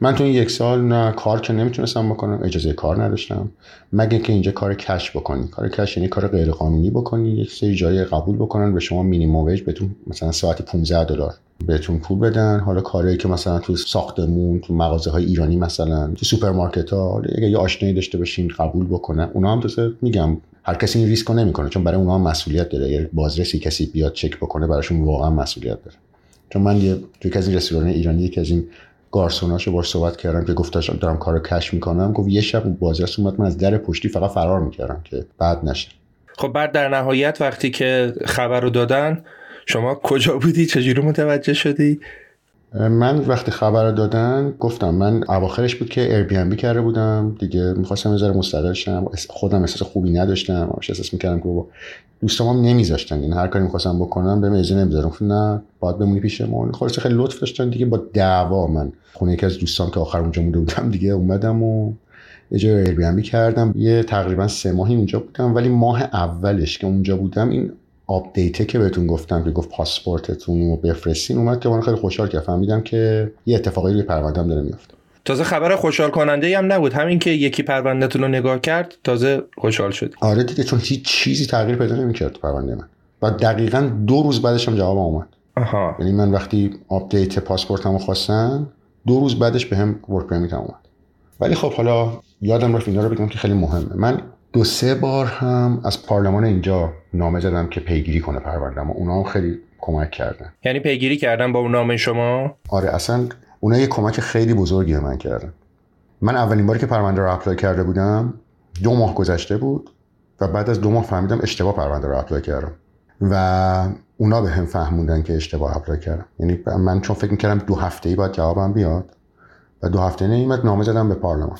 من تو این یک سال نه کار که نمی‌تونستم بکنم اجازه کار نداشتم. مگه که اینجا کار cash بکنی؟ کار cash یعنی کار غیر قانونی بکنی یک سری جایی قبول بکنن به شما minimum wage بهتون مثلا ساعتی 15 دلار. بهتون پول بدن. حالا کاری که مثلا تو ساختمون تو مغازه های ایرانی مثلا تو سوپرمارکت ها اگه یه آشنایی داشته باشین قبول بکنن اونا هم تازه میگم هر کسی این ریسک رو نمی‌کنه چون برای اونا هم مسئولیت داره. یه بازرسی کسی بیاد چک بکنه براشون واقعا مسئولیت داره. چون من یه توی از این رستوران ایرانی یکی از این گارسوناشو باش صحبت کردم که گفتش دارم کارو کش می‌کنم. گفت یه شب بازرس اومد من از در پشتی فقط فرار می‌کردم که بعد نشه. خب بعد در نهایت وقتی که خبر رو دادن شما کجا بودی؟ چجوری متوجه شدی؟ من وقتی خبر دادن گفتم من اواخرش بود که ایر کرده بودم. دیگه می‌خواستم یه مستقل شم. خودم احساس خوبی نداشتم. احساس می‌کردم که دوستام هم نمیذاشتن. یعنی هر کاری می‌خواستم بکنم به اجازه نمی‌ذارم نه باید بمونی پیشمون خلاص خیلی لطف داشتن دیگه با دعوا من. خونه یکی از دوستان که آخر اونجا مونده بودم دیگه اومدم و اجاره ایر کردم. یه تقریبا سه ماهی اونجا بودم. ولی ماه اولش که اونجا بودم این آپدیته که بهتون گفتم که گفت پاسپورتتون رو بفرستین اومد که من خیلی خوشحال که فهمیدم که یه اتفاقی روی پروندهم داره میفته تازه خبر خوشحال کننده هم نبود. همین که یکی پروندهتون رو نگاه کرد تازه خوشحال شد آره دیگه چون هیچ چیزی تغییر پیدا نمی‌کرد تو پرونده من. و دقیقا دو روز بعدش هم جواب اومد. آها. یعنی من وقتی update پاسپورتمو خواستم دو روز بعدش بهم به work permit اومد. ولی خب حالا یادم رفت اینا رو بگم که خیلی مهمه. من دو سه بار هم از پارلمان اینجا نامه زدم که پیگیری کنه پروندهمو اونا هم خیلی کمک کردن. یعنی پیگیری کردن با اون نامه شما؟ آره اصلا اونا یه کمک خیلی بزرگی به من کردن. من اولین باری که پرونده رو apply کرده بودم دو ماه گذشته بود و بعد از دو ماه فهمیدم اشتباه پرونده رو apply کردم. و اونا بهم فهموندن که اشتباه apply کردم. یعنی من چون فکر می‌کردم دو هفته ای باید جوابم بیاد و دو هفته نیمت نامه زدم به پارلمان.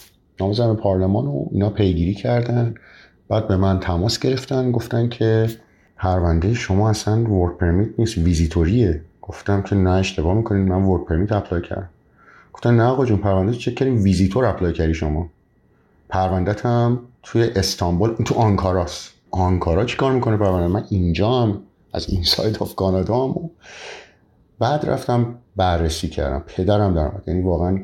به پارلمان و اینا پیگیری کردن. بعد به من تماس گرفتن گفتن که پرونده شما اصلا work permit نیست ویزیتوریه. گفتم که نه اشتباه می‌کنید من work permit apply کردم. گفتن نه آقا جون پرونده چک کردیم visitor apply کردی شما. پروندت هم توی استانبول تو آنکاراست. آنکارا چیکار می‌کنه پرونده؟ من اینجا هم از این side of کانادام. بعد رفتم بررسی کردم. پدرم در یعنی واقعا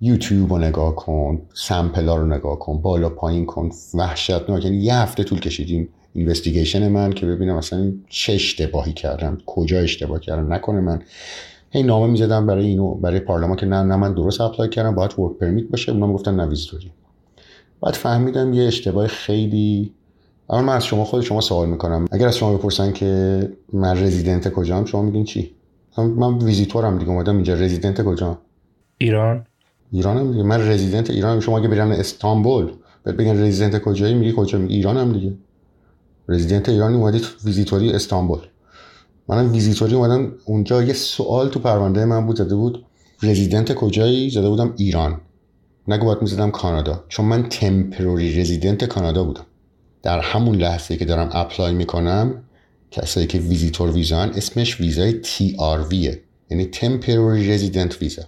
یوتیوب رو نگاه کن sample ا رو نگاه کن بالا پایین کن وحشتناک. یعنی یه هفته طول کشید investigation من که ببینم اصلا چه اشتباهی کردم کجا اشتباه کردم نکنه من. هی نامه می‌زدم برای اینو برای پارلمان که نه نه من درست apply کردم باید work permit باشه. اونا گفتن نه ویزیتوری بعد فهمیدم یه اشتباه خیلی اما من از شما خود شما سوال می‌کنم. اگر از شما بپرسن که من رزیدنت کجام شما میگین چی؟ من ویزیتورم دیگه اومدم اینجا. رزیدنت کجام؟ ایران. ایرانم دیگه. من رزیدنت ایرانم شما اگه برم استانبول بعد بگن رزیدنت کجایی میگی کجا؟ میگی ایرانم دیگه. رزیدنت ایران اومدی ویزیتوری استانبول. منم ویزیتوری اومدم اونجا. یه سوال تو پرونده من بود زده بود رزیدنت کجایی؟ زده بودم ایران. نگو باید می‌زدم کانادا. چون من temporary resident کانادا بودم. در همون لحظه که دارم apply می‌کنم کسایی که ویزیتور ویزان اسمش ویزای TRV یه یعنی temporary resident visa.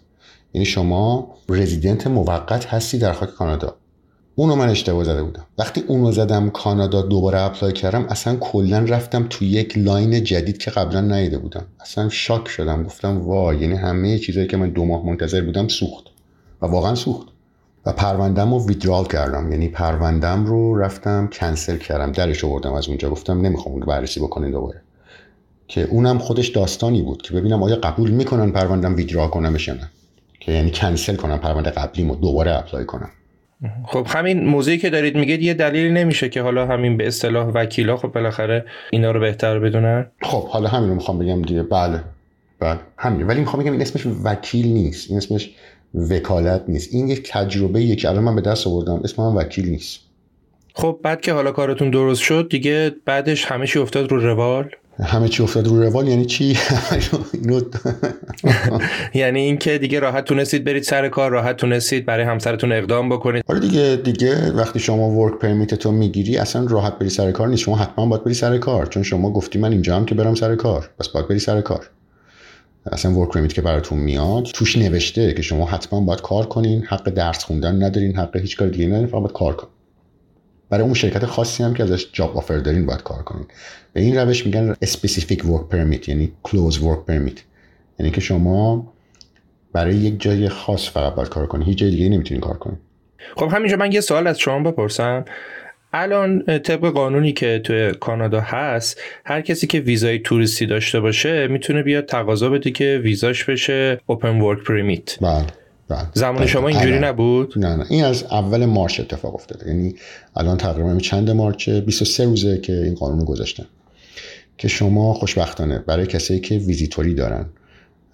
یعنی شما رزیدنت موقت هستی در خاک کانادا. اونو من اشتباه زده بودم. وقتی اونو زدم کانادا دوباره apply کردم اصلا کلا رفتم تو یک line جدید که قبلا ندیده بودم. اصلا shock شدم. گفتم وای یعنی همه چیزایی که من دو ماه منتظر بودم سوخت. و واقعا سوخت. و پروندم رو ویدرال کردم. یعنی پروندم رو رفتم کنسل کردم. درش آوردم از اونجا. گفتم نمی‌خوام اون بررسی بکنین دوباره. که اونم خودش داستانی بود که ببینم آیا قبول می‌کنن پروندم ویدرا کنم نه. که یعنی کنسل کنم پرونده قبلیمو دوباره اپلای کنم. خب همین موضوعی که دارید میگید یه دلیل نمیشه که حالا همین به اصطلاح وکیلا خب بالاخره اینا رو بهتر بدونن؟ خب حالا همین رو می‌خوام بگم دیگه. بله بله همین ولی می‌خوام بگم این اسمش وکیل نیست. این اسمش وکالت نیست. این یک تجربه یک الان من به دست آوردم. اسم من وکیل نیست. خب بعد که حالا کارتون درست شد دیگه بعدش همه چی افتاد رو روال؟ همه چی افتاد رو روال یعنی چی؟ [LAUGHS] یعنی اینکه دیگه راحت تونستید برید سر کار راحت تونستید برای همسرتون اقدام بکنید. آره دیگه دیگه وقتی شما ورک پرمیت تو می‌گیری اصلا راحت بری سر کار نیست. شما حتما باید بری سر کار چون شما گفتی من اینجا هم که برم سر کار. پس باید بری سر کار. اصلا ورک پرمیت که براتون میاد توش نوشته که شما حتما باید کار کنین حق درس خوندن ندارین حق هیچ کار دیگه ندارین فقط باید کار کنین برای اون شرکت خاصی هم که ازش جاب آفر دارین باید کار کنین. به این روش میگن specific work permit یعنی close work permit. یعنی که شما برای یک جای خاص فقط باید کار کنین. هیچ جای دیگه نمی‌تونین کار کنین. خب همینجا من یه سوال از شما بپرسم. الان طبق قانونی که توی کانادا هست هر کسی که ویزای توریستی داشته باشه می‌تونه بیاد تقاضا بده که ویزاش بشه اوپن ورک پرمیت بله. زمان بله. شما اینجوری نبود؟ نه نه. این از اول March اتفاق افتاده. یعنی الان تقریبا چند March ه 23 روزه که این قانون گذاشتن. که شما خوشبختانه برای کسایی که ویزیتوری دارن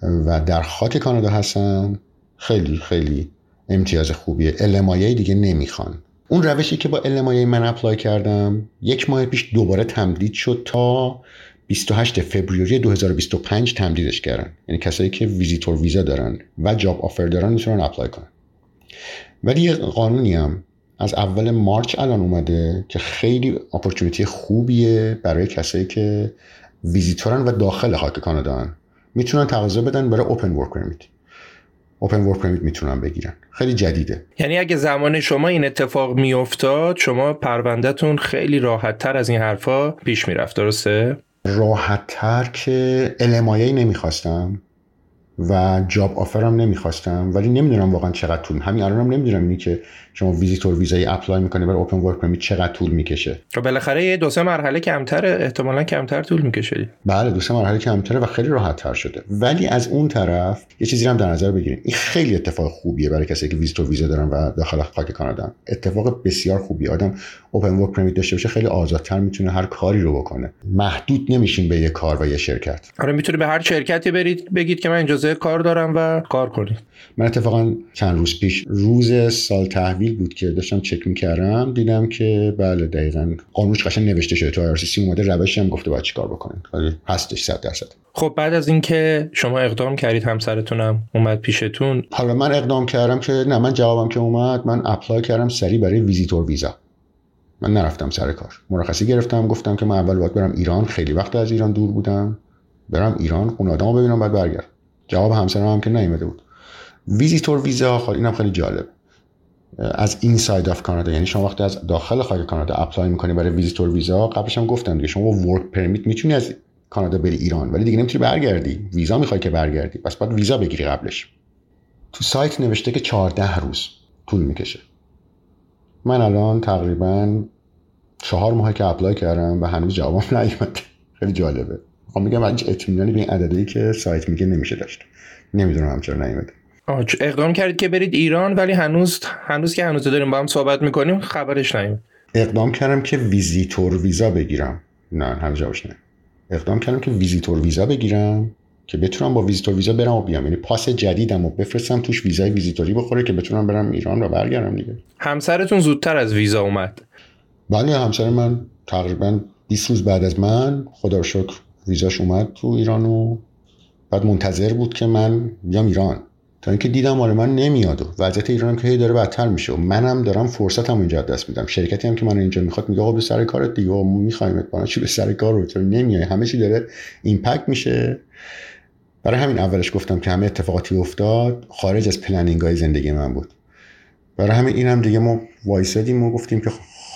و در خاک کانادا هستن خیلی خیلی امتیاز خوبیه LMIA دیگه نمی‌خوان. اون روشی که با LMIA من apply کردم یک ماه پیش دوباره تمدید شد تا 28 فوریه 2025 تمدیدش کردن. یعنی کسایی که visitor visa دارن و job offer دارن می‌تونن apply کنن. ولی یه قانونی هم از اول March الان اومده که خیلی opportunity خوبیه برای کسایی که ویزیتورن و داخل خاک کانادا هن. می‌تونن تقاضا بدن برای open work permit open work permit می‌تونن بگیرن. خیلی جدیده. یعنی اگه زمان شما این اتفاق میافتاد شما پروندهتون خیلی راحت تر از این حرفا پیش می‌رفت. درسته؟ راحت تر که LMIA نمی‌خواستم و job offer م نمی‌خواستم ولی نمی‌دونم واقعا چقدر طول همین الانم نمی‌دونم اینی که شما ویزیتور ویزای apply می‌کنه برای open work permit چقدر طول می‌کشه؟ و خب بالاخره یه دو سه مرحله کمتر احتمالا کمتر طول می‌کشه. بله دو سه مرحله کمتره و خیلی راحت تر شده. ولی از اون طرف یه چیزی هم در نظر بگیریم. این خیلی اتفاق خوبیه برای کسی که visitor visa دارن و داخل خاک کانادا اتفاق بسیار خوبی. آدم open work permit داشته باشه خیلی آزادتر می‌تونه هر کاری رو بکنه. محدود نمیشین به یه کار و یه شرکت. آره می‌تونه به هر شرکتی برید بگید که من اجازه کار دارم و کار کنید. من اتفاقا چند روز پیش روز سال تحویل بود که داشتم چک می‌کردم دیدم که بله دقیقا قانونش قشنگ نوشته شده تو سی اومده روشی هم گفته باید چیکار بکنین ولی هستش 100 درصد. خب بعد از اینکه شما اقدام کردید همسرتونم اومد پیشتون. حالا من اقدام کردم که نه من جوابم که اومد من apply کردم سری برای visitor visa. من نرفتم سر کار. مرخصی گرفتم گفتم که من اول باید برم ایران خیلی وقت از ایران دور بودم. برم ایران خونوادمو ببینم بعد برگردم. جواب همسرم هم که نیومده بود. visitor visa خب اینم خیلی جالب. از این side of کانادا یعنی شما وقتی از داخل خاک کانادا apply می‌کنی برای visitor visa قبلش هم گفتم دیگه شما work permit می‌تونی از کانادا بری ایران ولی دیگه نمی‌تونی برگردی. ویزا می‌خوای که برگردی. پس باید ویزا بگیری قبلش. تو سایت نوشته که 14 روز طول می‌کشه. من الان تقریبا چهار ماه که apply کردم و هنوز جوابم [LAUGHS] نیومده خیلی جالبه. خب میگم هیچ اطمینانی به این عددی که سایت میگه نمیشه داشت. نمی‌دونم چرا نیومده. اقدام کردید که برید ایران ولی هنوز هنوز که هنوز داریم با هم صحبت می‌کنیم خبرش نیومد. اقدام کردم که visitor visa بگیرم. نه هنوز جوابش نه. اقدام کردم که visitor visa بگیرم که بتونم با visitor visa برم و بیام. یعنی پاس جدیدم و بفرستم توش ویزای ویزیتوری بخوره که بتونم برم ایران و برگردم دیگه. همسرتون زودتر از ویزا اومد. بله همسر من تقریبا 20 روز بعد از من خدا شکر ویزاش اومد تو ایران و بعد منتظر بود که من بیام ایران. تا اینکه دیدم آره من نمیاد و وضعیت ایران که هی داره بدتر میشه و منم دارم فرصتم اینجا دست میدم. شرکتی هم که من اینجا می‌خواد میگه آقا به سر کارت دیگه. ما می‌خوایم با چی به سر کار رو؟ تو نمیای؟ همه چی داره impact میشه. برای همین اولش گفتم که همه اتفاقاتی افتاد خارج از planning های زندگی من بود. برای همین اینم دیگه ما وایسادیم و گفتیم که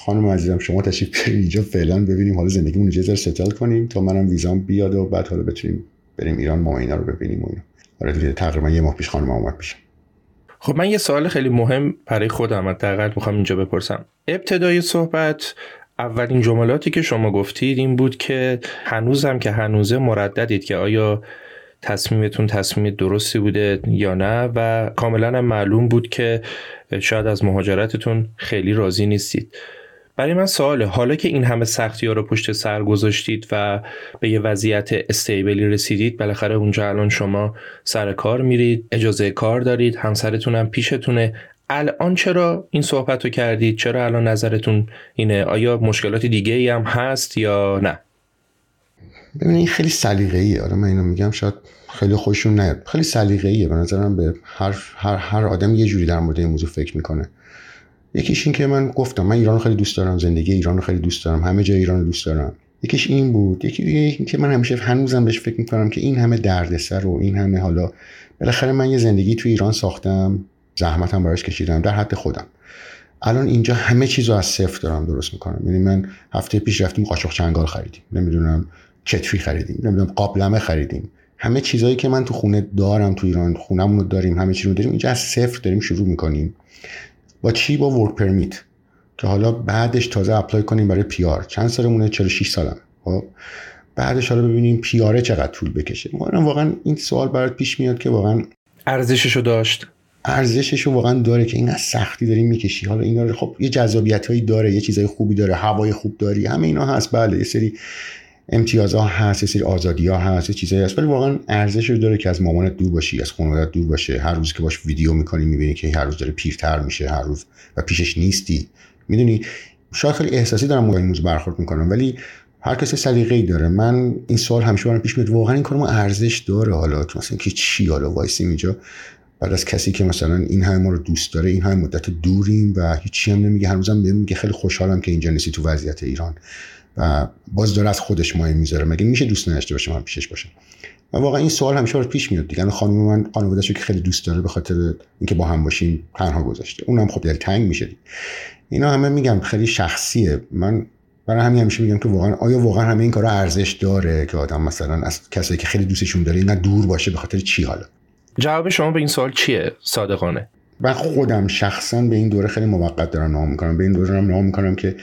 خانم عزیزم شما تشریف برید اینجا فعلا ببینیم حالا زندگیمون ذره ستل کنیم تا منم ویزام بیاد و بعد حالا بتونیم بریم ایران ما اینا رو ببینیم و اینا. آره تقریبا یه ماه پیش خانم اومد پیش. خب من یه سوال خیلی مهم برای خودم حداقل می‌خوام اینجا بپرسم. ابتدای صحبت اولین جملاتی که شما گفتید این بود که هنوزم که هنوزه مرددید که آیا تصمیمتون تصمیم درستی بوده یا نه و کاملا معلوم بود که شاید از مهاجرتتون خیلی راضی نیستید. برای من سواله. حالا که این همه سختی ها رو پشت سر گذاشتید و به یه وضعیت استیبلی رسیدید بالاخره اونجا الان شما سر کار میرید اجازه کار دارید همسرتون هم پیشتونه. الان چرا این صحبت رو کردید؟ چرا الان نظرتون اینه؟ آیا مشکلات دیگه ای هم هست یا نه؟ ببینید این خیلی سلیقه‌ایه. آره من اینو میگم شاید خیلی خوشون نیاد. خیلی سلیقه‌ایه. به نظرم به هر هر هر آدم یه جوری در مورد این موضوع فکر می‌کنه. یکیش این که من گفتم من ایران خیلی دوست دارم زندگی ایران خیلی دوست دارم همه جای ایران دوست دارم. یکیش این بود. یکی این که من همیشه هنوزم بهش فکر می‌کنم که این همه دردسر و این همه حالا بالاخره من یه زندگی تو ایران ساختم زحمتم براش کشیدم در حد خودم. الان اینجا همه چیز رو از صفر دارم درست می‌کنم. یعنی من هفته پیش رفتیم قاشق چنگال خریدیم. نمی‌دونم کتری خریدیم. نمی‌دونم قابلمه خریدیم. همه چیزهایی که من تو خونه دارم تو ایران خونمون رو داریم همه چی رو داریم اینجا از صفر داریم شروع می‌کنیم. با چی با ورک پرمیت؟ که حالا بعدش تازه اپلای کنیم برای پیار. چند سالمونه؟ 46 سالم. خب بعدش حالا ببینیم پیاره چقدر طول بکشه. واقعا این سوال برات پیش میاد که واقعا ارزششو داشت. ارزشش واقعا داره که این از سختی داریم می‌کشی. حالا اینا خب یه جذابیت هایی داره یه چیزای خوبی داره هوای خوب داری همه اینا هست. بله یه سری امتیازها هست یه سری آزادی ها هست یه چیزایی هست. ولی واقعا ارزش رو داره که از مامانت دور باشی از خانوادت دور باشه. هر روز که باش ویدیو می‌کنی می‌بینی که هر روز داره پیرتر میشه هر روز و پیشش نیستی. می‌دونی؟ شاید خیلی احساسی دارم با این موضوع برخورد می‌کنم ولی هر کسی سلیقه‌ای داره. من این سوال همیشه برام پیش میاد. واقعا این کار ما ارزش داره حالا. مثلا که چی حالا وایسیم اینجا؟ بعد از کسی که مثلا این همه ما رو دوست داره این همه مدت دوریم و هیچی هم نمیگه. هنوزم میگه. خیلی خوشحالم که اینجا نیستی تو وضعیت ایران. و باز داره از خودش مایه می‌ذاره. مگه میشه دوست نداشته باشه من پیشش باشه؟ و واقعا این سوال همیشه رو پیش میاد دیگه. خانم من خانواده‌اش که خیلی دوست داره به خاطر اینکه با هم باشیم تنها گذاشته. اونم خب دل تنگ میشه اینا همه میگم خیلی شخصیه. من برای همین همیشه میگم که واقعا آیا واقعا همه این کارا ارزش داره که آدم مثلا از کسایی که خیلی دوستشون داره نه دور باشه به خاطر چی حالا؟ جواب شما به این سوال چیه صادقانه؟ من خودم شخصا به این دوره خیلی موقت دارم نام می‌کنم. به این دوره دارم نام می‌کنم که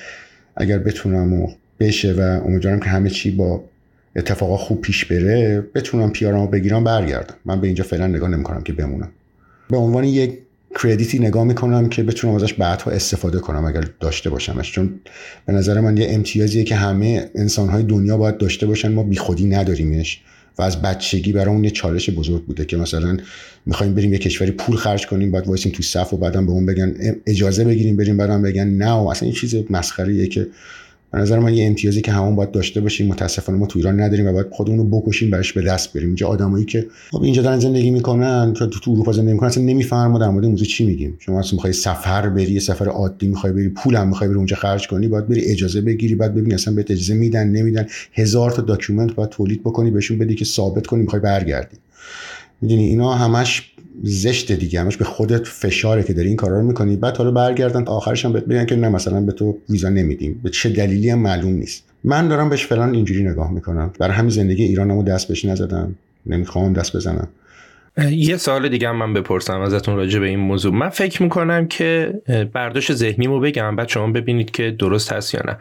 اگر بتونم و بشه و امیدوارم که همه چی با اتفاقا خوب پیش بره بتونم پیارمو بگیرم برگردم. من به اینجا فعلا نگاه نمی‌کنم که بمونم. به عنوان یک کردیتی نگاه می‌کنم که بتونم ازش بعدها استفاده کنم اگر داشته باشمش. چون به نظر من یه امتیازیه که همه انسانهای دنیا باید داشته باشن ما بیخودی نداریمش و از بچگی برامون یه چالش بزرگ بوده که مثلا می‌خوایم بریم یه کشوری پول خرج کنیم بعد وایسیم تو صف و بعدم به اون بگن اجازه بگیریم بریم بعدم بگن نه و اصلا این چیز مسخره که به نظر من یه امتیازی که همون باید داشته باشیم متاسفانه ما تو ایران نداریم و باید خودمون رو بکشیم برش به دست بریم. اینجا آدمایی که خب اینجا دارن زندگی می‌کنن تو تو اروپا زندگی می‌کنن اصلا نمی‌فهمن ما در مورد موضوع چی میگیم. شما اصلا می‌خوای سفر بری سفر عادی می‌خوای بری پول هم می‌خوای بری اونجا خرج کنی باید بری اجازه بگیری بعد ببینی اصلا بهت اجازه میدن نمیدن. هزار تا document باید تولید بکنی بهشون بدی که ثابت کنی می‌خوای برگردی. می‌دونی اینا همش زشت دیگه همش به خودت فشاره که داری این کارا رو می‌کنی. بعد حالا برگردن آخرش هم بهت بگن که نه مثلا به تو ویزا نمیدیم. به چه دلیلی هم معلوم نیست. من دارم بهش فعلا اینجوری نگاه می‌کنم. برای همین زندگی ایرانمو دست بهش نزدم. نمی‌خوام دست بزنم. یه سوال دیگه من بپرسم ازتون راجع به این موضوع. من فکر می‌کنم که برداشت ذهنیمو بگم بعد شما ببینید که درست هست یا نه.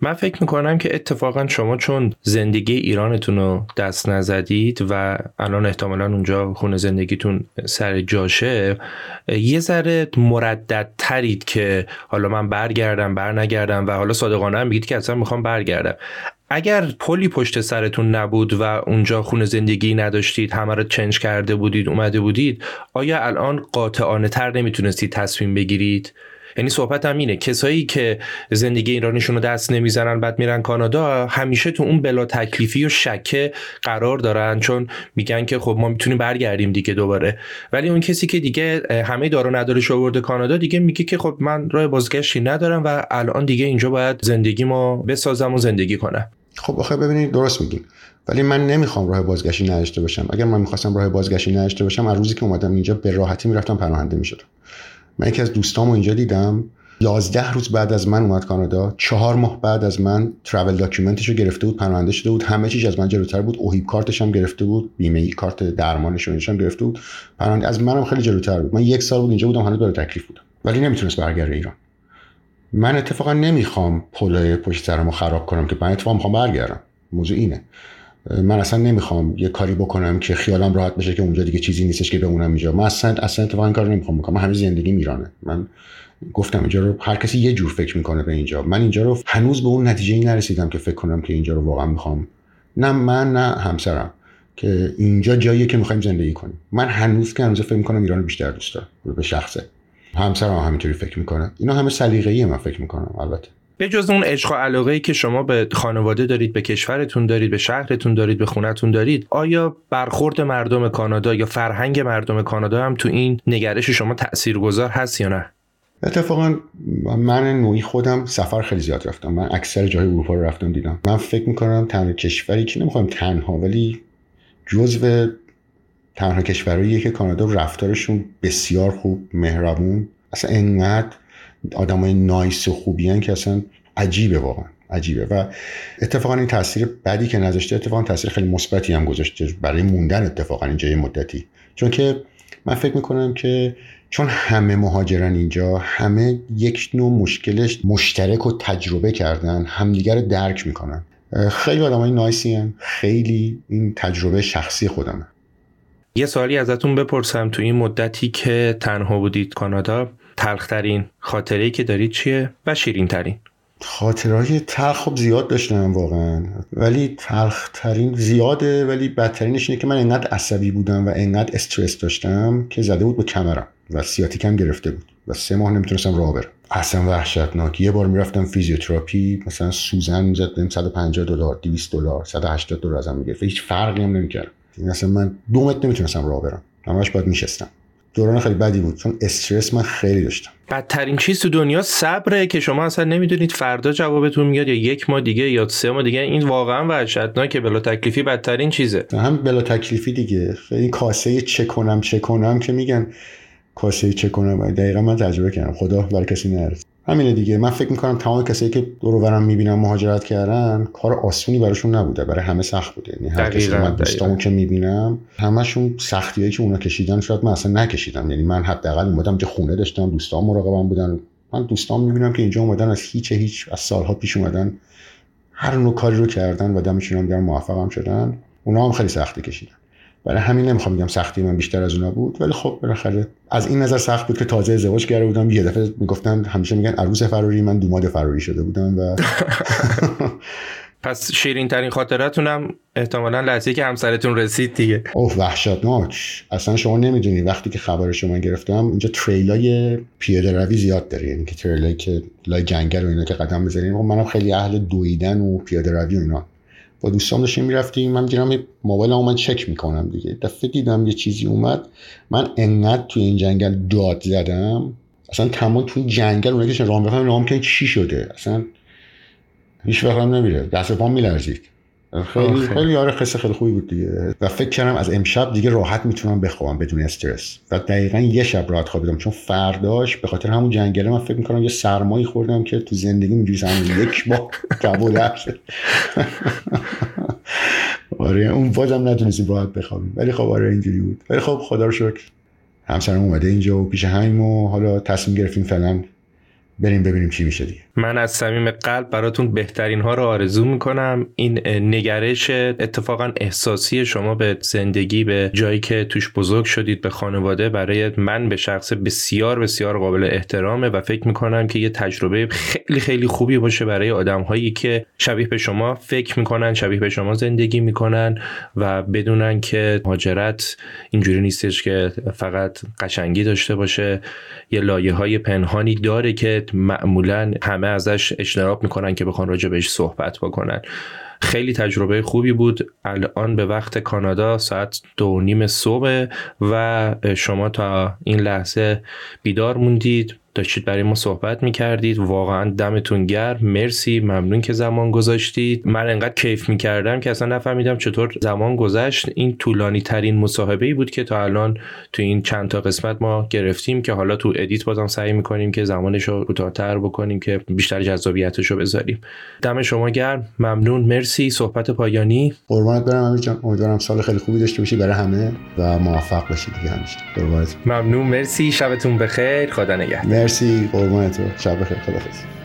من فکر می‌کنم که اتفاقا شما چون زندگی ایرانتون رو دست نزدید و الان احتمالا اونجا خونه زندگیتون سر جاشه یه ذره مردد ترید که حالا من برگردم بر نگردم و حالا صادقانه هم بگید که اصلا می‌خوام برگردم. اگر پلی پشت سرتون نبود و اونجا خونه زندگی نداشتید همه رو چنج کرده بودید اومده بودید آیا الان قاطعانه تر نمی‌تونستید تصمیم بگیرید؟ یعنی صحبت هم اینه کسایی که زندگی ایرانیشون رو دست نمی‌زنن بعد میرن کانادا همیشه تو اون بلا تکلیفی و شکه قرار دارن چون میگن که خب ما می‌تونیم برگردیم دیگه دوباره. ولی اون کسی که دیگه همه دارو ندارش آورده کانادا دیگه میگه که خب من راه بازگشتی ندارم و الان دیگه اینجا باید زندگی ما بسازم و زندگی کنم. خب آخه ببینید درست میگیم ولی من نمی‌خوام راه بازگشتی نداشته باشم. اگر من می‌خواستم راه بازگشتی نداشته باشم از روزی که اومدم اینجا به راحتی می‌رفتم پناهنده می‌شدم. من یکی از دوستامو اینجا دیدم. یازده روز بعد از من اومد کانادا. چهار ماه بعد از من ترافل داکیومنتش رو گرفته بود پناهنده شده بود. همه چیز از من جلوتر بود. اوهیب کارتش هم گرفته بود. بیمه ای کارت درمانش هم گرفته بود. پناهنده از منم خیلی جلوتر بود. من یک سال بود اینجا بودم هنوز داره تکلیف بودم. ولی نمی‌تونست برگرده ایران. من اتفاقا نمی‌خوام پلای پشت سرمو خراب کنم که من اتفاقا می‌خوام برگردم. موضوع اینه. من اصلا نمی‌خوام یه کاری بکنم که خیالم راحت بشه که اونجا دیگه چیزی نیستش که بمونم اینجا. من اصلا اصلا اتفاقا کارو نمی‌خوام بکنم. من همه زندگی میرانه. من گفتم اینجا رو هر کسی یه جور فکر می‌کنه به اینجا. من اینجا رو هنوز به اون نتیجه ای نرسیدم که فکر کنم که اینجا رو واقعا می‌خوام. نه من نه همسرم. که اینجا جاییه که می‌خوایم زندگی کنیم. من هنوز که هنوز فکر می‌کنم ایران بیشتر دوست دارم. به شخصه. همسرم هم همینطوری فکر می‌کنه. اینا همه سلیقه‌ای من فکر می‌کنم البته. به جز اون عشق و علاقه ای که شما به خانواده دارید به کشورتون دارید به شهرتون دارید به خونتون دارید آیا برخورد مردم کانادا یا فرهنگ مردم کانادا هم تو این نگرش شما تاثیرگذار هست یا نه؟ اتفاقا من نوعی خودم سفر خیلی زیاد رفتم. من اکثر جای اروپا رو رفتم دیدم. من فکر می‌کنم تنها کشوری که نمی‌خوام تنها ولی جزو تنها کشورهاییه که کانادا رفتارشون بسیار خوب مهربون. اصلا انقدر آدمای نایس و خوبی که اصلا عجیبه واقعا عجیبه. و اتفاقا این تاثیر بدی که نذاشته اتفاقا تاثیر خیلی مثبتی هم گذاشته برای موندن اتفاقا اینجا یه مدتی. چون که من فکر می‌کنم که چون همه مهاجرن اینجا همه یک نوع مشکلش مشترک و تجربه کردن همدیگر رو درک می‌کنن. خیلی آدم های نایسی هم. خیلی این تجربه شخصی خودمه. یه سوالی ازتون بپرسم تو این مدتی که تنها بودید کانادا تلخترین خاطره که دارید چیه و شیرین ترین خاطرهای تلخ خب زیاد داشتم واقعا. ولی تلخترین زیاده ولی بدترینش اینه که من انقدر عصبی بودم و انقدر استرس داشتم که زده بود به کمرم و سیاتیکم گرفته بود و سه ماه نمی‌تونستم راه برم. اصلا وحشتناک. یه بار می‌رفتم فیزیوتراپی مثلا سوزن می‌زد 150 دلار 200 دلار 180 دلار ازم می‌گرفت. هیچ فرقی هم نمی‌کرد اصلا من دو متر نمی‌تونستم راه برم. همش باید میشستم. دوران خیلی بدی بود چون استرس من خیلی داشتم. بدترین چیز تو دنیا صبره که شما اصلا نمی‌دونید فردا جوابتون میاد یا یک ماه دیگه یا سه ماه دیگه. این واقعا وحشتناکه بلا تکلیفی بدترین چیزه. هم بلا تکلیفی دیگه. خیلی کاسه چه کنم چه کنم که میگن کاسه چه کنم. دقیقا من تجربه کردم. خدا برای کسی نرسید همینه دیگه. من فکر می‌کنم تمام کسایی که دور برم می‌بینم مهاجرت کردن کار آسونی براشون نبوده. برای همه سخت بوده. یعنی هر کسی من دوستامو که می‌بینم همشون سختیایی که اونا کشیدن شاید من اصلا نکشیدم. یعنی من حداقل اومدم که خونه داشتم دوستام مراقبم بودن. من دوستام می‌بینم که اینجا اومدن از هیچ هیچ از سالها پیش اومدن. هر نوع کاری رو کردن و دمشون هم موفقم شدن. اونا هم خیلی سختی کشیدن. برای همین نمی‌خوام بگم سختی من بیشتر از اونا بود ولی خب بالاخره از این نظر سخت بود که تازه ازدواج کرده بودم. یه دفعه می‌گفتن همیشه میگن عروس فراری من دوماد فراری شده بودم و [LAUGHS] پس شیرین ترین خاطرتونم احتمالا لحظه که همسرتون رسید دیگه. اوه وحشتناک. اصلا شما نمی‌دونید وقتی که خبر شما گرفتم اینجا تریلای پیاده روی زیاد داره. یعنی که تریلای که لای جنگل و اینا که قدم بزنیم خب منم خیلی اهل دویدن و پیاده روی و اینا. با دوستان داشتیم می‌رفتیم. من دیدم موبایل من چک می‌کنم دیگه. دفعه دیدم یه چیزی اومد. من انقدر توی این جنگل داد زدم. اصلا تمام توی جنگل اونایی که راه بخوام نام چی شده؟ اصلا هیچ وقت نمیره دست پام میلرزید. خیلی خیلی آره قصه خیلی خوبی بود دیگه. و فکر کردم از امشب دیگه راحت می‌تونم بخوابم بدون استرس. و دقیقا یه شب راحت خوابیدم چون فرداش به خاطر همون جنگله من فکر می‌کنم یه سرمایی خوردم که تو زندگی اینجوری یک با قبول [LAUGHS] آره اون بازم نتونستیم راحت بخوابیم. ولی خب آره اینجوری بود. ولی خب خدا رو شکر. همسرم اومده اینجا و پیش همیم و حالا تصمیم گرفتیم فعلا بریم ببینیم چی میشه دیگه. من از صمیم قلب براتون بهترین ها رو آرزو می‌کنم. این نگرش اتفاقا احساسی شما به زندگی به جایی که توش بزرگ شدید به خانواده برای من به شخص بسیار بسیار قابل احترامه و فکر می‌کنم که یه تجربه خیلی خیلی خوبی باشه برای آدم هایی که شبیه به شما فکر می‌کنن شبیه به شما زندگی می‌کنن و بدونن که مهاجرت اینجوری نیستش که فقط قشنگی داشته باشه. یه لایه های پنهانی داره که معمولا همه ازش اجتناب می‌کنن که بخوان راجع بهش صحبت بکنن. خیلی تجربه خوبی بود. الان به وقت کانادا ساعت دو نیم صبح و شما تا این لحظه بیدار موندید. داشتید برای ما صحبت می‌کردید. واقعا دمتون گرم. مرسی. ممنون که زمان گذاشتید. من انقدر کیف می‌کردم که اصلا نفهمیدم چطور زمان گذشت. این طولانی ترین مصاحبه ای بود که تا الان تو این چند تا قسمت ما گرفتیم که حالا تو ادیت بازم سعی می‌کنیم که زمانش رو کوتاهتر بکنیم که بیشتر جذابیتش رو بذاریم. دم شما گرم. ممنون. مرسی. صحبت پایانی. قربانت برم امیر جان. امیدوارم سال خیلی خوبی داشته باشی برای همه و موفق باشی دیگه همیشه. ممنون. مرسی. شبتون بخیر. خدا نگهدار. مرسی قربان تو شب بخیر خدافظ